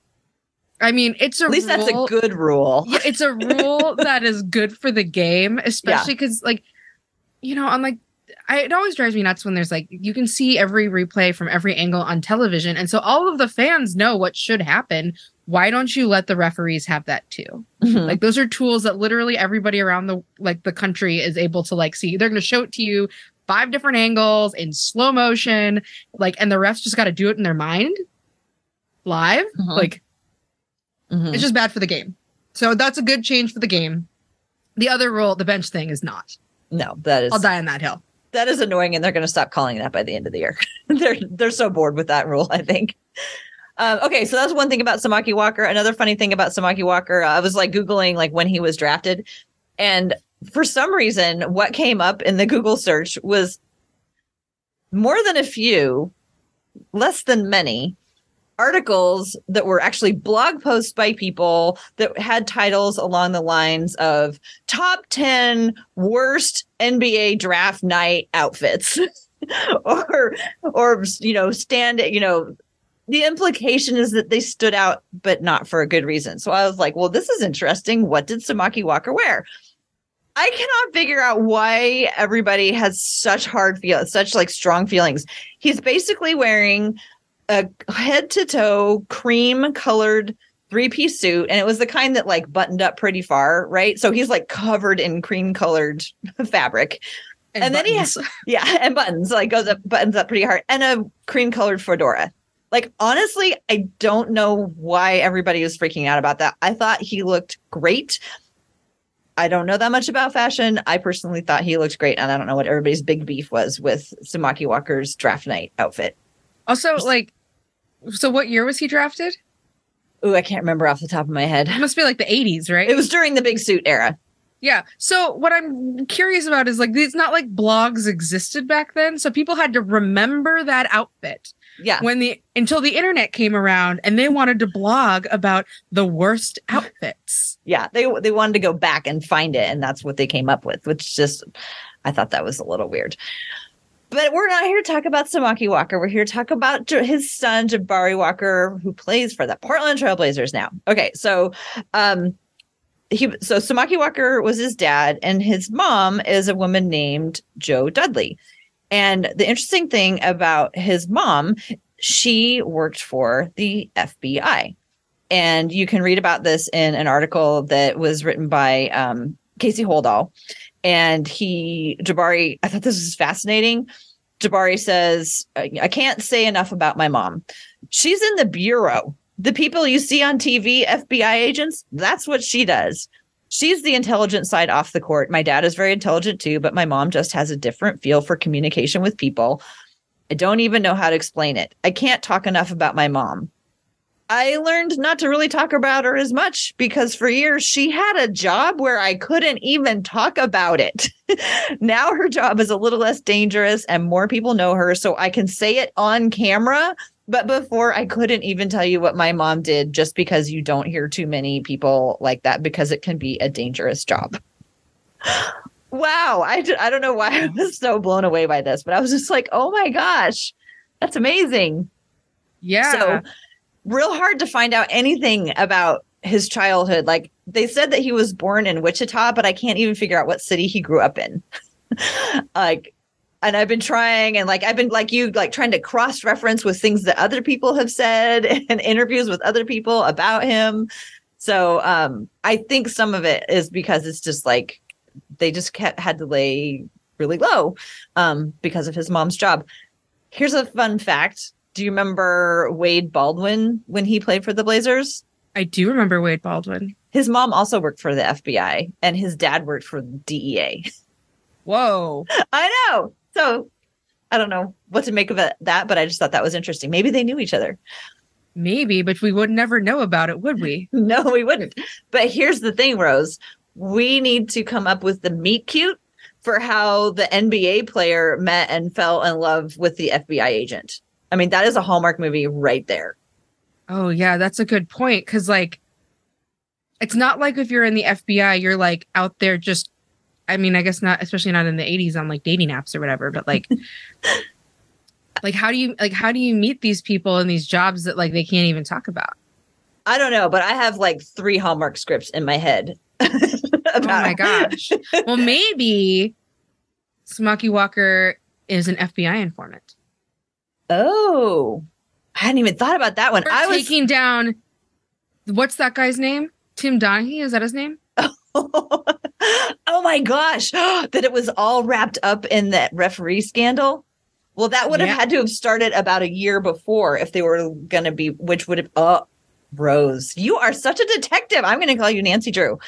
i mean it's a At least that's a good rule. yeah, it's a rule that is good for the game, especially because, like, you know, on like, I, it always drives me nuts when there's like, you can see every replay from every angle on television. And so all of the fans know what should happen. Why don't you let the referees have that too? Mhm. Like, those are tools that literally everybody around the, like, the country is able to, like, see. They're going to show it to you five different angles in slow motion. Like, and the refs just got to do it in their mind live. Mhm. Like, Mhm. it's just bad for the game. So that's a good change for the game. The other rule, the bench thing, is not. no, that is I'll die on that hill. that is annoying, and they're going to stop calling that by the end of the year. they're they're so bored with that rule. I think. Um, okay, so that's one thing about Samaki Walker. Another funny thing about Samaki Walker, I was like googling like when he was drafted, and for some reason, what came up in the Google search was more than a few, less than many articles that were actually blog posts by people that had titles along the lines of top 10 worst NBA draft night outfits or or you know stand you know the implication is that they stood out but not for a good reason. So I was like, well this is interesting. What did Samaki Walker wear? I cannot figure out why everybody has such hard feel such like strong feelings. He's basically wearing a head to toe cream colored three piece suit and it was the kind that like buttoned up pretty far, right? So he's like covered in cream colored fabric. And then he has- Yeah, and buttons like goes up buttons up pretty hard and a cream colored fedora. Like honestly, I don't know why everybody was freaking out about that. I thought he looked great. I don't know that much about fashion. I personally thought he looked great, and I don't know what everybody's big beef was with Samaki Walker's draft night outfit. Also, like, so what year was he drafted? Oh, I can't remember off the top of my head. It must be like the 80s, right? It was during the big suit era. yeah. So what I'm curious about is like, it's not like blogs existed back then. So people had to remember that outfit Yeah. when the, until the internet came around and they wanted to blog about the worst outfits. yeah they they wanted to go back and find it and that's what they came up with which just i thought that was a little weird but we're not here to talk about samaki walker. We're here to talk about his son jabari walker who plays for the portland trailblazers now. Okay so um he so samaki walker was his dad and his mom is a woman named joe dudley. And the interesting thing about his mom she worked for the fbi and you can read about this in an article that was written by um, Casey Holdahl. And he, Jabari, I thought this was fascinating. Jabari says, I can't say enough about my mom. She's in the bureau. The people you see on TV, FBI agents, that's what she does. She's the intelligent side off the court. My dad is very intelligent too, but my mom just has a different feel for communication with people. I don't even know how to explain it. I can't talk enough about my mom. I learned not to really talk about her as much because for years she had a job where I couldn't even talk about it. now her job is a little less dangerous and more people know her, so I can say it on camera. But before, I couldn't even tell you what my mom did just because you don't hear too many people like that because it can be a dangerous job. wow. I, d- I don't know why I was so blown away by this, but I was just like, oh my gosh, that's amazing. Yeah. So real hard to find out anything about his childhood. Like they said that he was born in Wichita, but I can't even figure out what city he grew up in. like and I've been trying and like I've been like you like trying to cross reference with things that other people have said and interviews with other people about him. So um I think some of it is because it's just like they just kept, had to lay really low um because of his mom's job. Here's a fun fact. Do you remember Wade Baldwin when he played for the Blazers? I do remember Wade Baldwin. His mom also worked for the FBI and his dad worked for the DEA. Whoa. I know. So I don't know what to make of it, that, but I just thought that was interesting. Maybe they knew each other. Maybe, but we would never know about it, would we? No, we wouldn't. But here's the thing, Rose. We need to come up with the meet cute for how the NBA player met and fell in love with the FBI agent. I mean, that is a Hallmark movie right there. Oh, yeah, that's a good point. Cause like, it's not like if you're in the FBI, you're like out there just, I mean, I guess not, especially not in the 80s on like dating apps or whatever, but like, like how do you like how do you meet these people in these jobs that like they can't even talk about I don't know, but I have like three Hallmark scripts in my head. oh my gosh well maybe Samaki Walker is an fbi informant Oh, I hadn't even thought about that one. We're I was taking down what's that guy's name tim donaghy is that his name oh my gosh, that it was all wrapped up in that referee scandal. Well, that would have Yeah. had to have started about a year before if they were going to be, which would have, oh, Rose, you are such a detective. I'm going to call you Nancy Drew.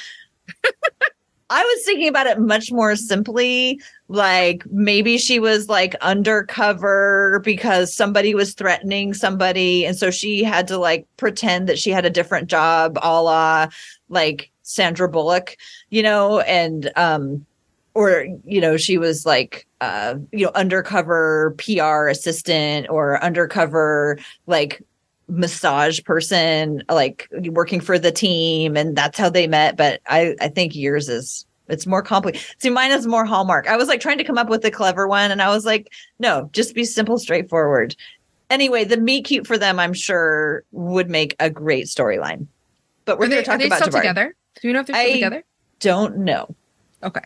I was thinking about it much more simply. Like maybe she was like undercover because somebody was threatening somebody. And so she had to like pretend that she had a different job, a la like Sandra Bullock, you know, and, um, or, you know, she was like, uh, you know, undercover PR assistant or undercover like massage person like working for the team and that's how they met but i i think yours is it's more complicated see mine is more hallmark. I was like trying to come up with a clever one and i was like no just be simple straightforward. Anyway the meet cute for them i'm sure would make a great storyline. But we're going to talk they about still Jabari. together? Do you know if they're still I- together? don't know. Okay.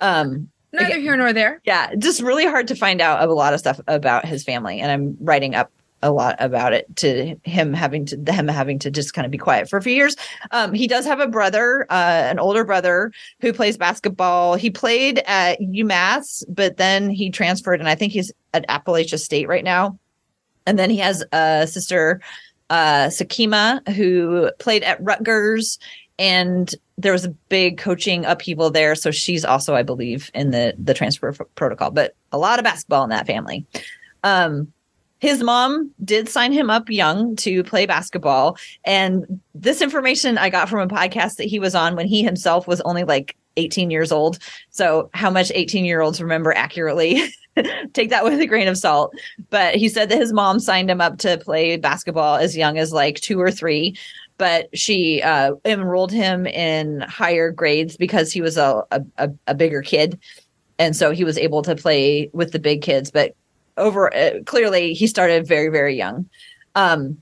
Um neither Okay. here nor there. Yeah just really hard to find out a lot of stuff about his family and i'm writing up a lot about it to him having to him having to just kind of be quiet for a few years. Um he does have a brother uh an older brother who plays basketball. He played at umass but then he transferred and i think he's at appalachian state right now. And then he has a sister uh sakima who played at rutgers and there was a big coaching upheaval there. So she's also i believe in the the transfer f- protocol but a lot of basketball in that family. Um his mom did sign him up young to play basketball. And this information i got from a podcast that he was on when he himself was only like 18 years old. So how much 18 year olds remember accurately? Take that with a grain of salt. But he said that his mom signed him up to play basketball as young as like two or three. But she uh, enrolled him in higher grades because he was a, a, a- bigger kid. And so he was able to play with the big kids. But over uh, clearly he started very very young. Um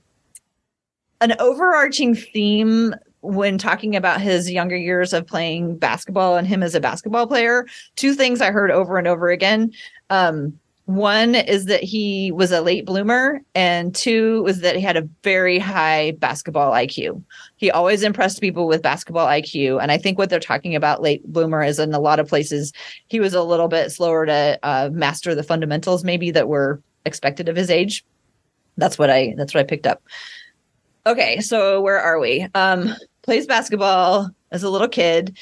an overarching theme when talking about his younger years of playing basketball and him as a basketball player two things i heard over and over again. Um one is that he was a late bloomer and two was that he had a very high basketball iq he always impressed people with basketball iq and i think what they're talking about late bloomer is in a lot of places he was a little bit slower to uh, master the fundamentals maybe that were expected of his age. That's what i that's what i picked up. Okay so where are we? Um plays basketball as a little kid.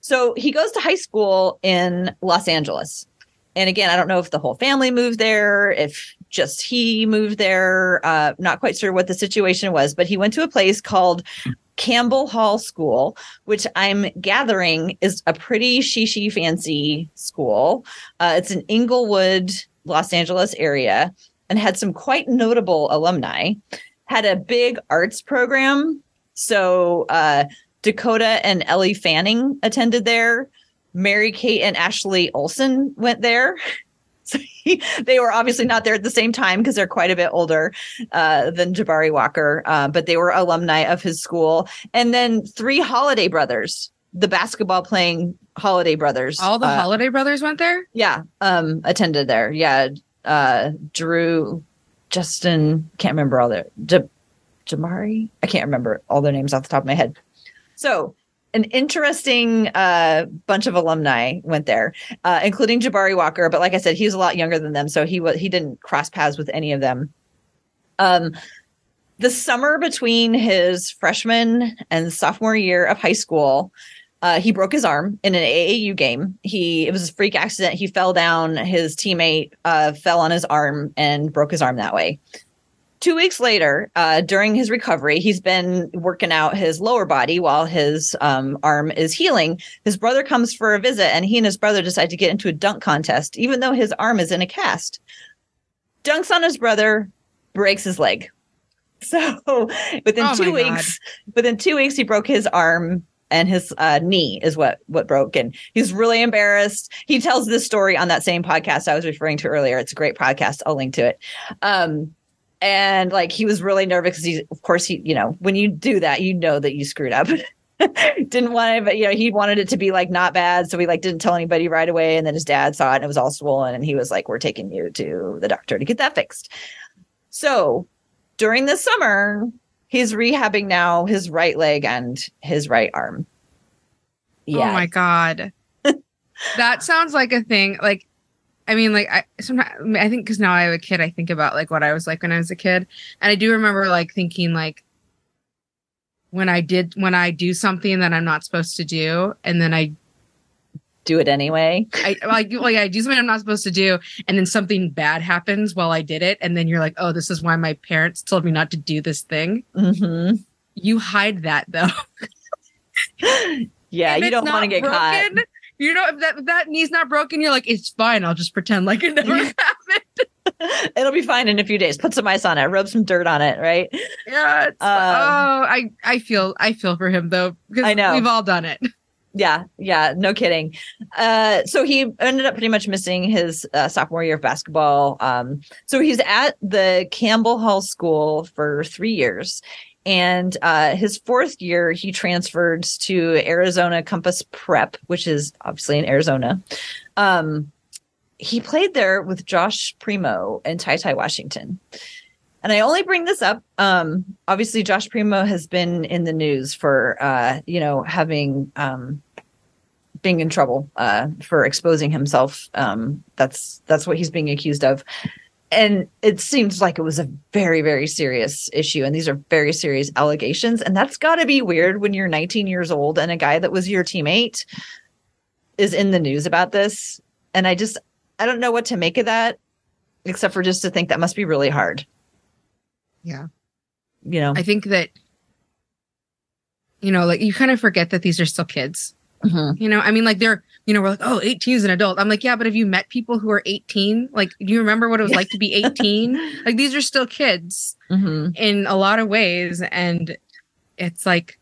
So he goes to high school in los angeles. And again i don't know if the whole family moved there if just he moved there uh not quite sure what the situation was but he went to a place called campbell hall school which i'm gathering is a pretty shishi fancy school. Uh, it's in inglewood los angeles area and had some quite notable alumni. Had a big arts program. So uh dakota and ellie fanning attended there. Mary Kate and Ashley Olsen went there. So he, they were obviously not there at the same time because they're quite a bit older uh, than Jabari Walker, uh, but they were alumni of his school. And then three Holiday brothers the basketball playing Holiday brothers. All the uh, Holiday brothers went there. yeah, um, attended there. Yeah, uh, Jrue, Justin, can't remember all their J- Jamari. I can't remember all their names off the top of my head. So, an interesting uh, bunch of alumni went there, uh, including Jabari Walker. But like I said, he's a lot younger than them, so he was he didn't cross paths with any of them. Um, the summer between his freshman and sophomore year of high school, uh, he broke his arm in an AAU game. He it was a freak accident. He fell down. His teammate uh, fell on his arm and broke his arm that way. Two weeks later, uh, during his recovery, he's been working out his lower body while his um, arm is healing. His brother comes for a visit, and he and his brother decide to get into a dunk contest, even though his arm is in a cast. Dunks on his brother, breaks his leg. So within Oh two my God. weeks, within two weeks, he broke his arm and his uh, knee is what what broke, and he's really embarrassed. He tells this story on that same podcast I was referring to earlier. It's a great podcast. I'll link to it. Um, and like he was really nervous because he, of course, he you know when you do that, you know that you screwed up. didn't want it, but you know he wanted it to be like not bad, so we like didn't tell anybody right away. And then his dad saw it and it was all swollen, and he was like, "We're taking you to the doctor to get that fixed." So during the summer, he's rehabbing now his right leg and his right arm. Yeah. Oh my god. that sounds like a thing. Like, I mean, like I sometimes I, think because now I have a kid, I think about like what I was like when I was a kid, and I do remember like thinking like when I did when I do something that I'm not supposed to do, and then I Do it anyway. I like like I do something I'm not supposed to do, and then something bad happens while I did it, and then you're like, oh, this is why my parents told me not to do this thing. hmm You hide that though. Yeah, If you don't want to get caught. You know, if that if that knee's not broken, you're like, it's fine. I'll just pretend like it never happened. It'll be fine in a few days. Put some ice on it, rub some dirt on it, right? Yeah. It's, Um, oh, I I feel I feel for him though because I know. we've all done it. Yeah, yeah, no kidding. Uh, so he ended up pretty much missing his uh, sophomore year of basketball. Um, so he's at the Campbell Hall School for three years. And uh, his fourth year, he transferred to Arizona Compass Prep, which is obviously in Arizona. Um, he played there with Josh Primo and Ty Ty Washington. And I only bring this up. Um, obviously, Josh Primo has been in the news for, uh, you know, having um, being in trouble uh, for exposing himself. Um, that's that's what he's being accused of, and it seems like it was a very very serious issue. And these are very serious allegations, and that's got to be weird when you're 19 years old and a guy that was your teammate is in the news about this. And I just I don't know what to make of that, except for just to think that must be really hard. Yeah. You know. I think that you know, like you kind of forget that these are still kids. Mhm. You know, I mean, like they're, you know, we're like, oh, 18 is an adult. I'm like, yeah, but have you met people who are 18? Like, do you remember what it was like to be 18? like, these are still kids Mhm. in a lot of ways. And it's like,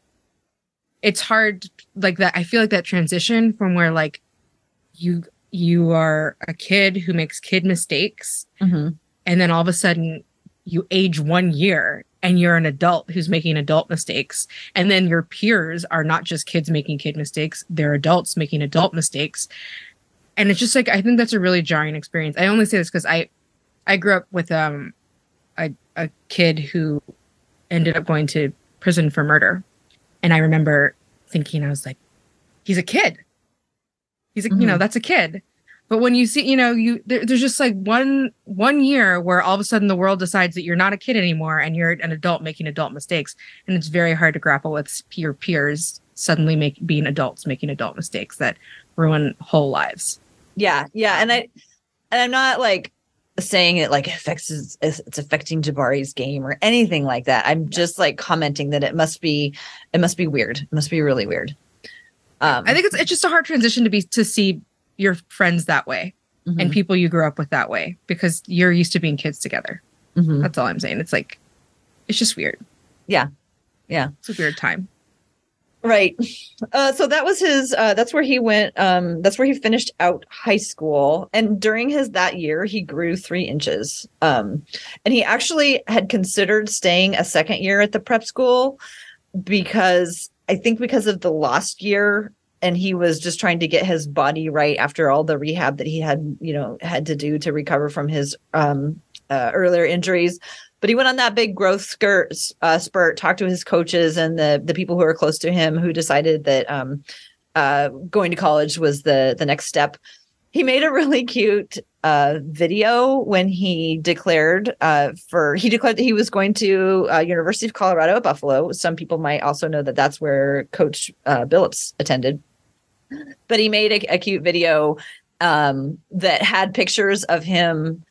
it's hard, like that. I feel like that transition from where, like, you, you are a kid who makes kid mistakes Mhm. and then all of a sudden you age one year and you're an adult who's making adult mistakes. And then your peers are not just kids making kid mistakes they're adults making adult mistakes. And it's just like i think that's a really jarring experience. I only say this because i i grew up with um a, a kid who ended up going to prison for murder. And i remember thinking i was like he's a kid. He's a, you know Mhm. that's a kid but when you see you know you there, there's just like one one year where all of a sudden the world decides that you're not a kid anymore and you're an adult making adult mistakes and it's very hard to grapple with your peers suddenly make being adults making adult mistakes that ruin whole lives Yeah, yeah, and I and I'm not like saying it like affects it's affecting Jabari's game or anything like that. I'm just like commenting that it must be it must be weird. It must be really weird. Um, i think it's it's just a hard transition to be to see your friends that way mhm, and people you grew up with that way because you're used to being kids together mhm. that's all i'm saying it's like it's just weird Yeah. Yeah. it's a weird time Right. Uh, so that was his. Uh, that's where he went. Um, that's where he finished out high school. And during his that year, he grew three inches. Um, and he actually had considered staying a second year at the prep school because I think because of the lost year and he was just trying to get his body right after all the rehab that he had, you know, had to do to recover from his um, uh, earlier injuries. But he went on that big growth skirt, uh, spurt, talked to his coaches and the the people who are close to him, who decided that um, uh, going to college was the the next step. He made a really cute uh, video when he declared uh, for he declared that he was going to uh, University of Colorado at Buffalo. Some people might also know that that's where Coach Billups attended. But he made a, a cute video um, that had pictures of him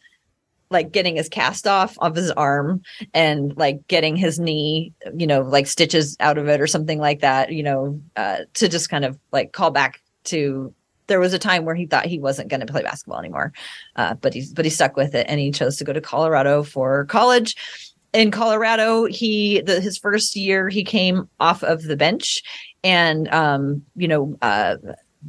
like getting his cast off of his arm and like getting his knee, you know, like stitches out of it or something like that, you know, uh, to just kind of like call back to there was a time where he thought he wasn't going to play basketball anymore, uh, but he's but he stuck with it and he chose to go to Colorado for college. In Colorado, he the, his first year he came off of the bench and um, you know uh,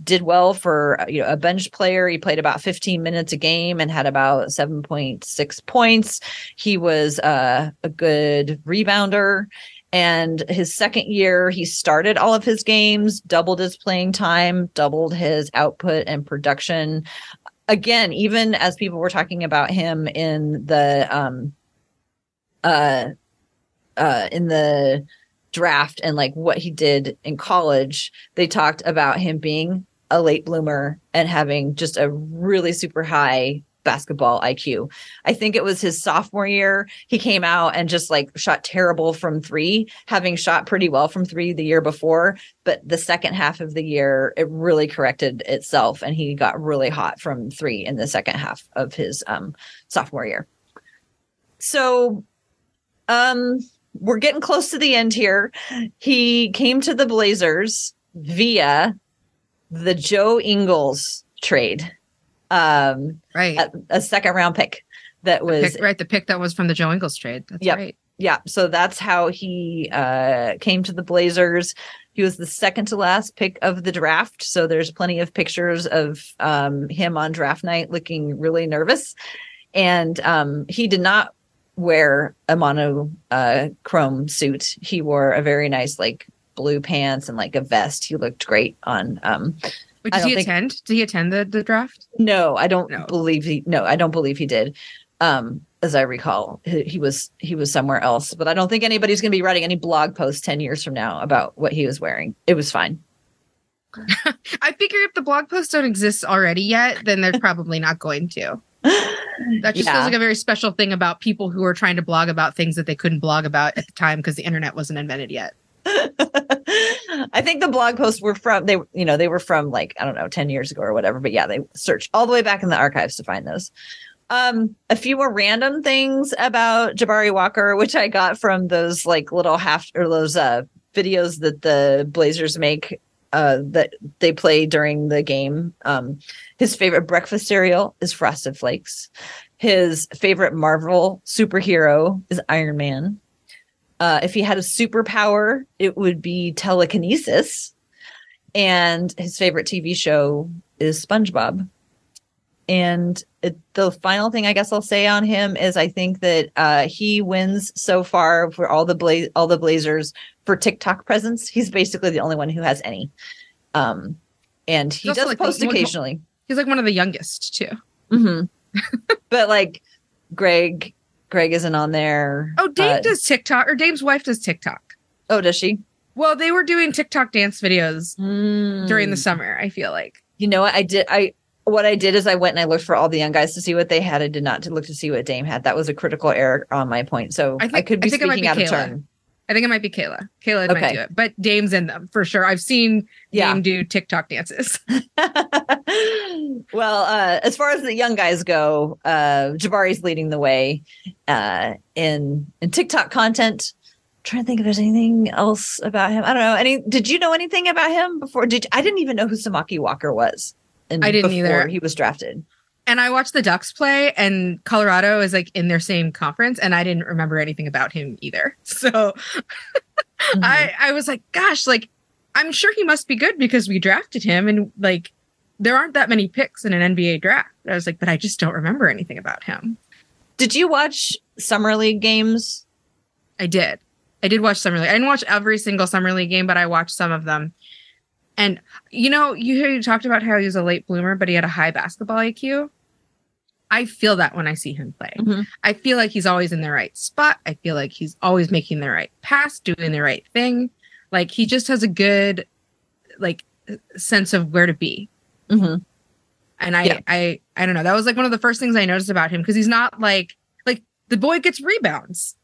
did well for you know a bench player. He played about 15 minutes a game and had about 7.6 points. He was uh, a good rebounder. And his second year, he started all of his games, doubled his playing time, doubled his output and production. Again, even as people were talking about him in the um uh uh in the draft and like what he did in college, they talked about him being a late bloomer and having just a really super high basketball IQ. I think it was his sophomore year. He came out and just like shot terrible from three, having shot pretty well from three the year before. But the second half of the year, it really corrected itself and he got really hot from three in the second half of his um, sophomore year. So, um, we're getting close to the end here. He came to the Blazers via the Joe Ingles trade um right. a, a second round pick that was pick, right the pick that was from the joe ingles trade. That's yep. right. Yeah so that's how he uh came to the blazers. He was the second to last pick of the draft. So there's plenty of pictures of um him on draft night looking really nervous. And um he did not wear a mono uh chrome suit he wore a very nice like blue pants and like a vest he looked great on um Wait, did he think, attend? Did he attend the, the draft? No, I don't no. believe he. No, I don't believe he did. Um, as I recall, he, he was he was somewhere else. But I don't think anybody's going to be writing any blog posts ten years from now about what he was wearing. It was fine. I figure if the blog posts don't exist already yet, then they're probably not going to. That just yeah. feels like a very special thing about people who are trying to blog about things that they couldn't blog about at the time because the internet wasn't invented yet. I think the blog posts were from they you know they were from like I don't know 10 years ago or whatever but yeah they searched all the way back in the archives to find those. Um a few more random things about Jabari Walker which I got from those like little half or those uh videos that the Blazers make uh that they play during the game. Um his favorite breakfast cereal is Frosted Flakes. His favorite Marvel superhero is Iron Man. Uh, if he had a superpower, it would be telekinesis. And his favorite TV show is SpongeBob. And it, the final thing I guess I'll say on him is I think that uh, he wins so far for all the Bla- all the Blazers for TikTok presence. He's basically the only one who has any. Um, and he does like post occasionally. He's like one of the youngest too. Mm-hmm. but like Greg Greg isn't on there. Oh, Dame uh, does TikTok, or Dame's wife does TikTok. Oh, does she? Well, they were doing TikTok dance videos mm. during the summer. I feel like. You know what I did? I what I did is I went and I looked for all the young guys to see what they had. I did not to look to see what Dame had. That was a critical error on my point. So I, think, I could be I speaking be out Kayla. of turn. I think it might be Kayla. Kayla okay. might do it, but Dame's in them for sure. I've seen yeah. Dame do TikTok dances. well, uh, as far as the young guys go, uh, Jabari's leading the way uh, in in TikTok content. I'm trying to think if there's anything else about him. I don't know. Any? Did you know anything about him before? Did I didn't even know who Samaki Walker was. I didn't either. He was drafted and I watched the Ducks play, and Colorado is like in their same conference, and I didn't remember anything about him either. So mm-hmm. I I was like, gosh, like I'm sure he must be good because we drafted him, and like there aren't that many picks in an NBA draft. I was like, but I just don't remember anything about him. Did you watch summer league games? I did. I did watch summer league. I didn't watch every single summer league game, but I watched some of them. And you know, you you talked about how he was a late bloomer, but he had a high basketball IQ. I feel that when I see him play. Mhm. I feel like he's always in the right spot. I feel like he's always making the right pass, doing the right thing. Like he just has a good like sense of where to be. Mhm. And I Yeah. I I don't know. That was like one of the first things I noticed about him because he's not like like the boy gets rebounds.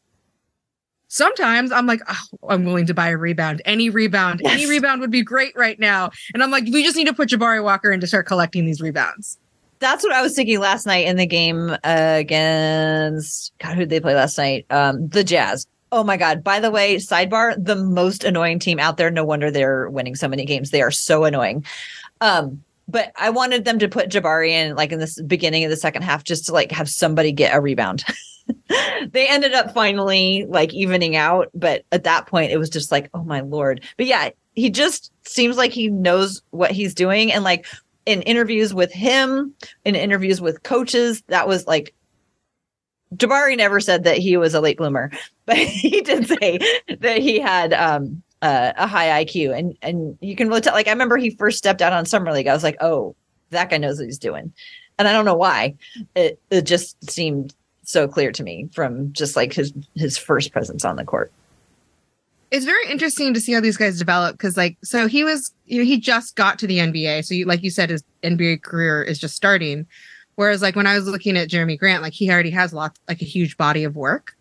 Sometimes I'm like, oh, I'm willing to buy a rebound. Any rebound, any rebound would be great right now. And I'm like, we just need to put Jabari Walker in to start collecting these rebounds. That's what I was thinking last night in the game against God. Who did they play last night? Um, the Jazz. Oh my God! By the way, sidebar: the most annoying team out there. No wonder they're winning so many games. They are so annoying. Um, but I wanted them to put Jabari in like in this beginning of the second half, just to like have somebody get a rebound. they ended up finally like evening out, but at that point it was just like, oh my lord. But yeah, he just seems like he knows what he's doing, and like in interviews with him, in interviews with coaches, that was like Jabari never said that he was a late bloomer, but he did say that he had um uh, a high IQ, and and you can really tell. Like I remember he first stepped out on summer league, I was like, oh, that guy knows what he's doing, and I don't know why. It it just seemed so clear to me from just like his his first presence on the court. It's very interesting to see how these guys develop because like so he was you know he just got to the nba so you, like you said his nba career is just starting whereas like when i was looking at jerami grant like he already has lots like a huge body of work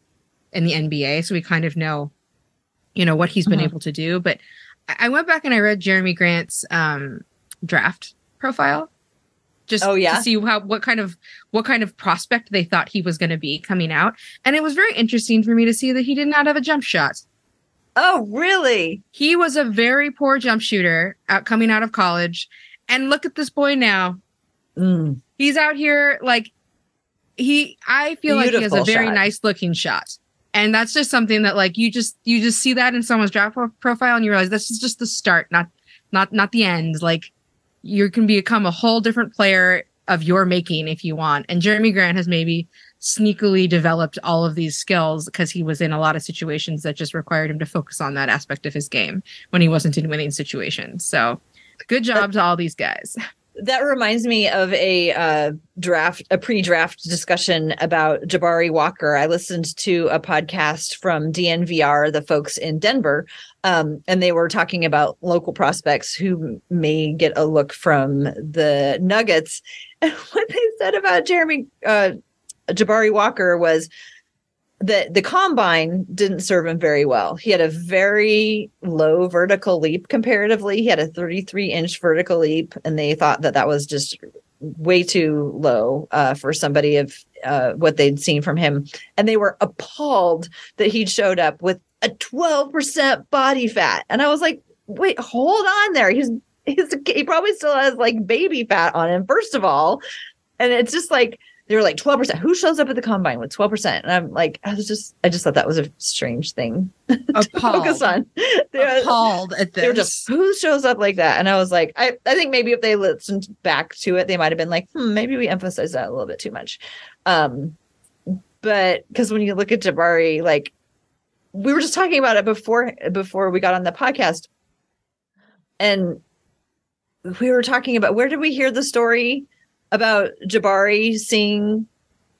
in the nba so we kind of know you know what he's been Mhm. able to do but I- i went back and i read jerami grant's um draft profile just Oh, yeah? to see how what kind of what kind of prospect they thought he was going to be coming out and it was very interesting for me to see that he did not have a jump shot Oh, really? he was a very poor jump shooter out coming out of college. And look at this boy now. Mm. He's out here like he I feel like he has a very shot. nice looking shot. And that's just something that like you just you just see that in someone's draft profile and you realize this is just the start, not not not the end. Like you can become a whole different player of your making if you want. And Jerami Grant has maybe sneakily developed all of these skills because he was in a lot of situations that just required him to focus on that aspect of his game when he wasn't in winning situations. So good job to all these guys. That reminds me of a uh, draft, a pre-draft discussion about Jabari Walker. I listened to a podcast from DNVR, the folks in Denver, um, and they were talking about local prospects who may get a look from the Nuggets. And what they said about Jerami uh, Jabari Walker was that the combine didn't serve him very well. He had a very low vertical leap comparatively. He had a 33 inch vertical leap, and they thought that that was just way too low uh, for somebody of uh, what they'd seen from him. And they were appalled that he'd showed up with a 12% body fat. And I was like, wait, hold on there. He's, he's he probably still has like baby fat on him, first of all. And it's just like, they were like 12%. Who shows up at the combine with 12%? And I'm like, I was just, I just thought that was a strange thing to focus on. They- Appalled at this. they were just who shows up like that and i was like i i think maybe if they listened back to it they might have been like hmm, maybe we emphasize that a little bit too much um but because when you look at jabari like we were just talking about it before before we got on the podcast and we were talking about where did we hear the story about jabari seeing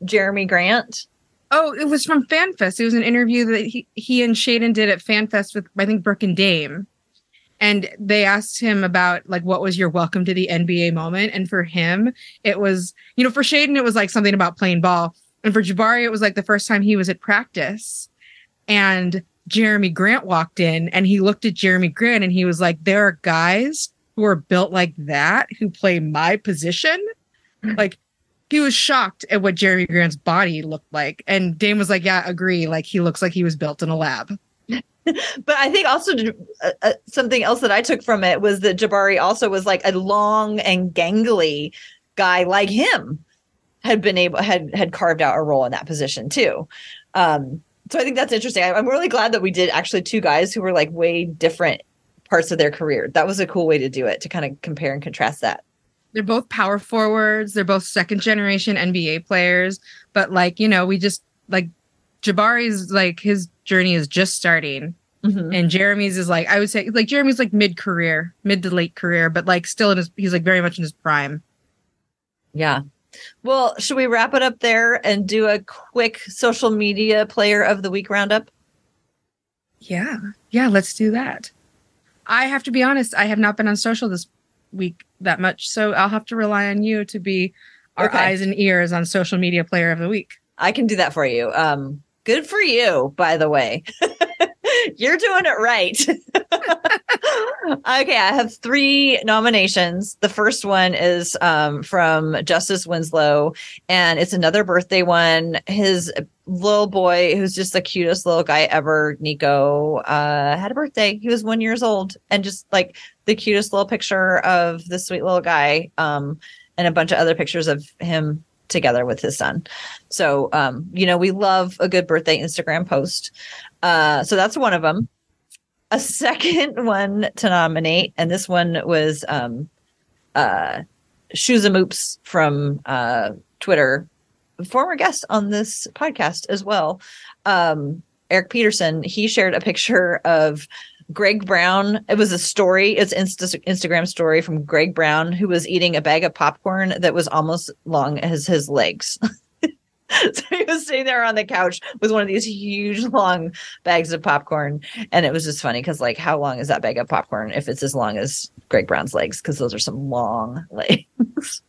jerami grant Oh, it was from FanFest. It was an interview that he, he and Shaedon did at FanFest with I think Brooke and Dame. And they asked him about like what was your welcome to the NBA moment? And for him, it was, you know, for Shaedon, it was like something about playing ball. And for Jabari, it was like the first time he was at practice. And Jerami Grant walked in and he looked at Jerami Grant and he was like, There are guys who are built like that who play my position. Like he was shocked at what Jerami Grant's body looked like. And Dame was like, Yeah, agree. Like he looks like he was built in a lab. but I think also uh, uh, something else that I took from it was that Jabari also was like a long and gangly guy like him had been able had had carved out a role in that position too. Um, so I think that's interesting. I'm really glad that we did actually two guys who were like way different parts of their career. That was a cool way to do it to kind of compare and contrast that. They're both power forwards. They're both second generation NBA players. But like, you know, we just like Jabari's like his journey is just starting. Mhm. and Jerami's is like I would say like Jerami's like mid career, mid to late career, but like still in his he's like very much in his prime. Yeah. Well, should we wrap it up there and do a quick social media player of the week roundup? Yeah, yeah, let's do that. I have to be honest, I have not been on social this week that much, so I'll have to rely on you to be our Okay. eyes and ears on social media player of the week. I can do that for you. Um, good for you, by the way. You're doing it right. okay, I have three nominations. The first one is um, from Justise Winslow, and it's another birthday one. His little boy, who's just the cutest little guy ever, Nico, uh, had a birthday. He was one years old, and just like the cutest little picture of the sweet little guy, um, and a bunch of other pictures of him together with his son. So, um, you know, we love a good birthday Instagram post. Uh, so that's one of them. A second one to nominate, and this one was um, uh, Shoes and Moops from uh, Twitter, former guest on this podcast as well. Um, Eric Peterson, he shared a picture of Greg Brown. It was a story. It's Insta- Instagram story from Greg Brown, who was eating a bag of popcorn that was almost long as his legs. so he was sitting there on the couch with one of these huge long bags of popcorn, and it was just funny because, like, how long is that bag of popcorn if it's as long as Greg Brown's legs? Because those are some long legs.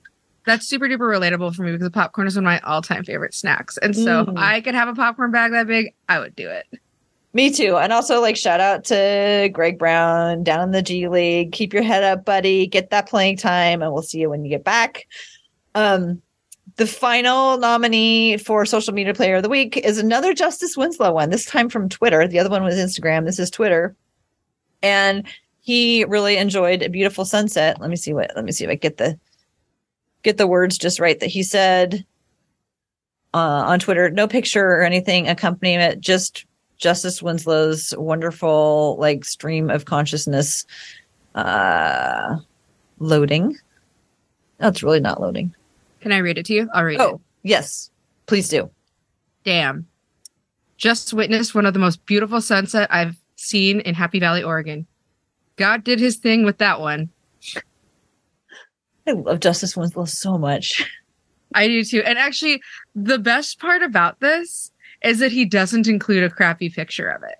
That's super duper relatable for me because popcorn is one of my all time favorite snacks. And so if Mm. I could have a popcorn bag that big, I would do it. Me too. And also, like, shout out to Greg Brown down in the G League. Keep your head up, buddy. Get that playing time, and we'll see you when you get back. Um, the final nominee for social media player of the week is another Justise Winslow one, this time from Twitter. The other one was Instagram. This is Twitter. And he really enjoyed a beautiful sunset. Let me see what let me see if I get the get the words just right that he said uh, on Twitter. No picture or anything accompanying it, just Justise Winslow's wonderful like stream of consciousness uh loading. That's really not loading. Can I read it to you? I'll read it. Oh, yes. Please do. Damn. Just witnessed one of the most beautiful sunset I've seen in Happy Valley, Oregon. God did his thing with that one. I love Justise Winslow so much. I do too. And actually, the best part about this is that he doesn't include a crappy picture of it.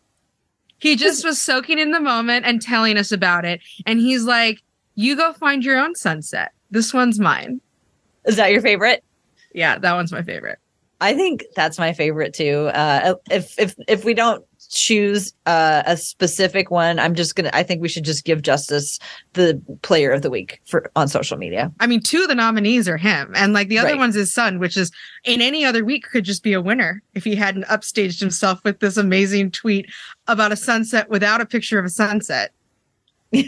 He just was soaking in the moment and telling us about it. And he's like, you go find your own sunset. This one's mine. Is that your favorite? Yeah, that one's my favorite. I think that's my favorite too. Uh, if if if we don't choose uh, a specific one, I'm just gonna. I think we should just give Justise the Player of the Week for on social media. I mean, two of the nominees are him, and like the other Right. one's his son, which is in any other week could just be a winner if he hadn't upstaged himself with this amazing tweet about a sunset without a picture of a sunset.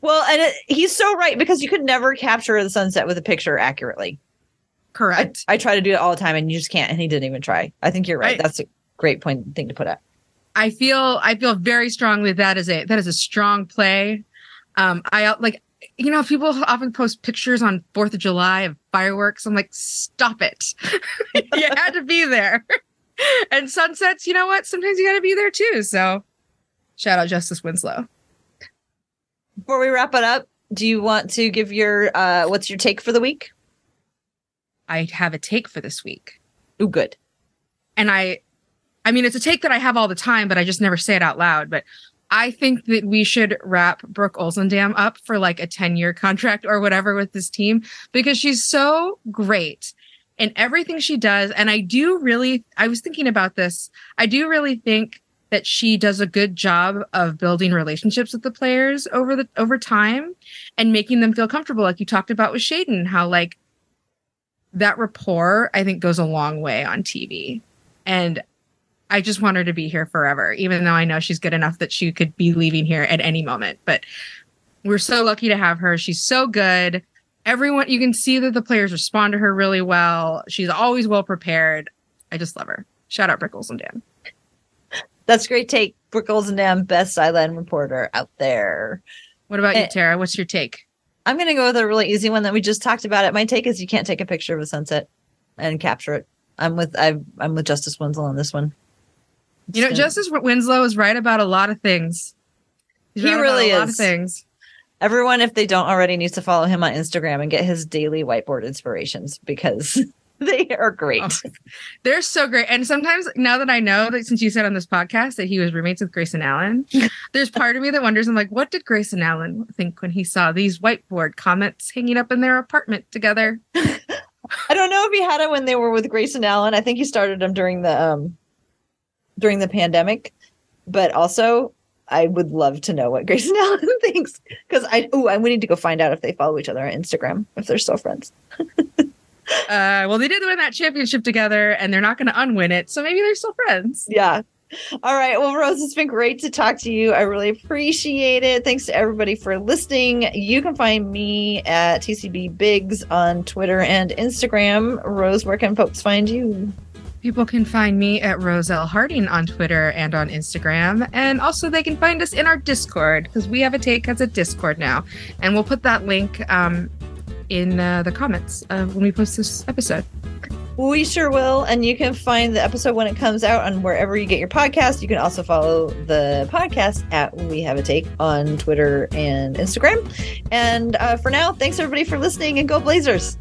Well, and it, he's so right because you could never capture the sunset with a picture accurately. I, Correct. I try to do it all the time, and you just can't. And he didn't even try. I think you're right. Right. That's a great point thing to put up. I feel I feel very strongly that is a that is a strong play. Um, I like you know people often post pictures on Fourth of July of fireworks. I'm like, stop it! you had to be there. and sunsets, you know what? Sometimes you got to be there too. So, shout out Justise Winslow. Before we wrap it up, do you want to give your uh, what's your take for the week? I have a take for this week. Oh, good. and I I mean it's a take that I have all the time, but I just never say it out loud. But I think that we should wrap Brooke Olzendam up for like a 10-year contract or whatever with this team because she's so great in everything she does. And I do really I was thinking about this. I do really think that she does a good job of building relationships with the players over the over time and making them feel comfortable. Like you talked about with Shaedon, how like that rapport I think goes a long way on TV. And I just want her to be here forever, even though I know she's good enough that she could be leaving here at any moment. But we're so lucky to have her. She's so good. Everyone, you can see that the players respond to her really well. She's always well prepared. I just love her. Shout out Brickles and Dan. That's a great take. Brickles and Dan, best sideline reporter out there. What about you, Eh. Tara? What's your take? I'm going to go with a really easy one that we just talked about. It. My take is you can't take a picture of a sunset and capture it. I'm with I, I'm with Justise Winslow on this one. You know, Justise Winslow is right about a lot of things. He's he right really is. A lot of things. Everyone, if they don't already, needs to follow him on Instagram and get his daily whiteboard inspirations because they are great. Oh, they're so great. And sometimes now that I know that since you said on this podcast that he was roommates with Grayson Allen, there's part of me that wonders, I'm like, what did Grayson Allen think when he saw these whiteboard comments hanging up in their apartment together? I don't know if he had it when they were with Grayson Allen. I think he started them during the um during the pandemic. But also I would love to know what Grayson Allen thinks. Because I oh, I we need to go find out if they follow each other on Instagram, if they're still friends. Uh, well, they did win that championship together, and they're not going to unwin it, so maybe they're still friends. Yeah. All right. Well, Rose, it's been great to talk to you. I really appreciate it. Thanks to everybody for listening. You can find me at TCB Biggs on Twitter and Instagram. Rose, where can folks find you? People can find me at Roselle Harding on Twitter and on Instagram. And also, they can find us in our Discord because we have a take as a Discord now. And we'll put that link um, in uh, the comments of when we post this episode. We sure will. And you can find the episode when it comes out on wherever you get your podcast. You can also follow the podcast at We Have a Take on Twitter and Instagram. And uh, for now, thanks everybody for listening and go Blazers.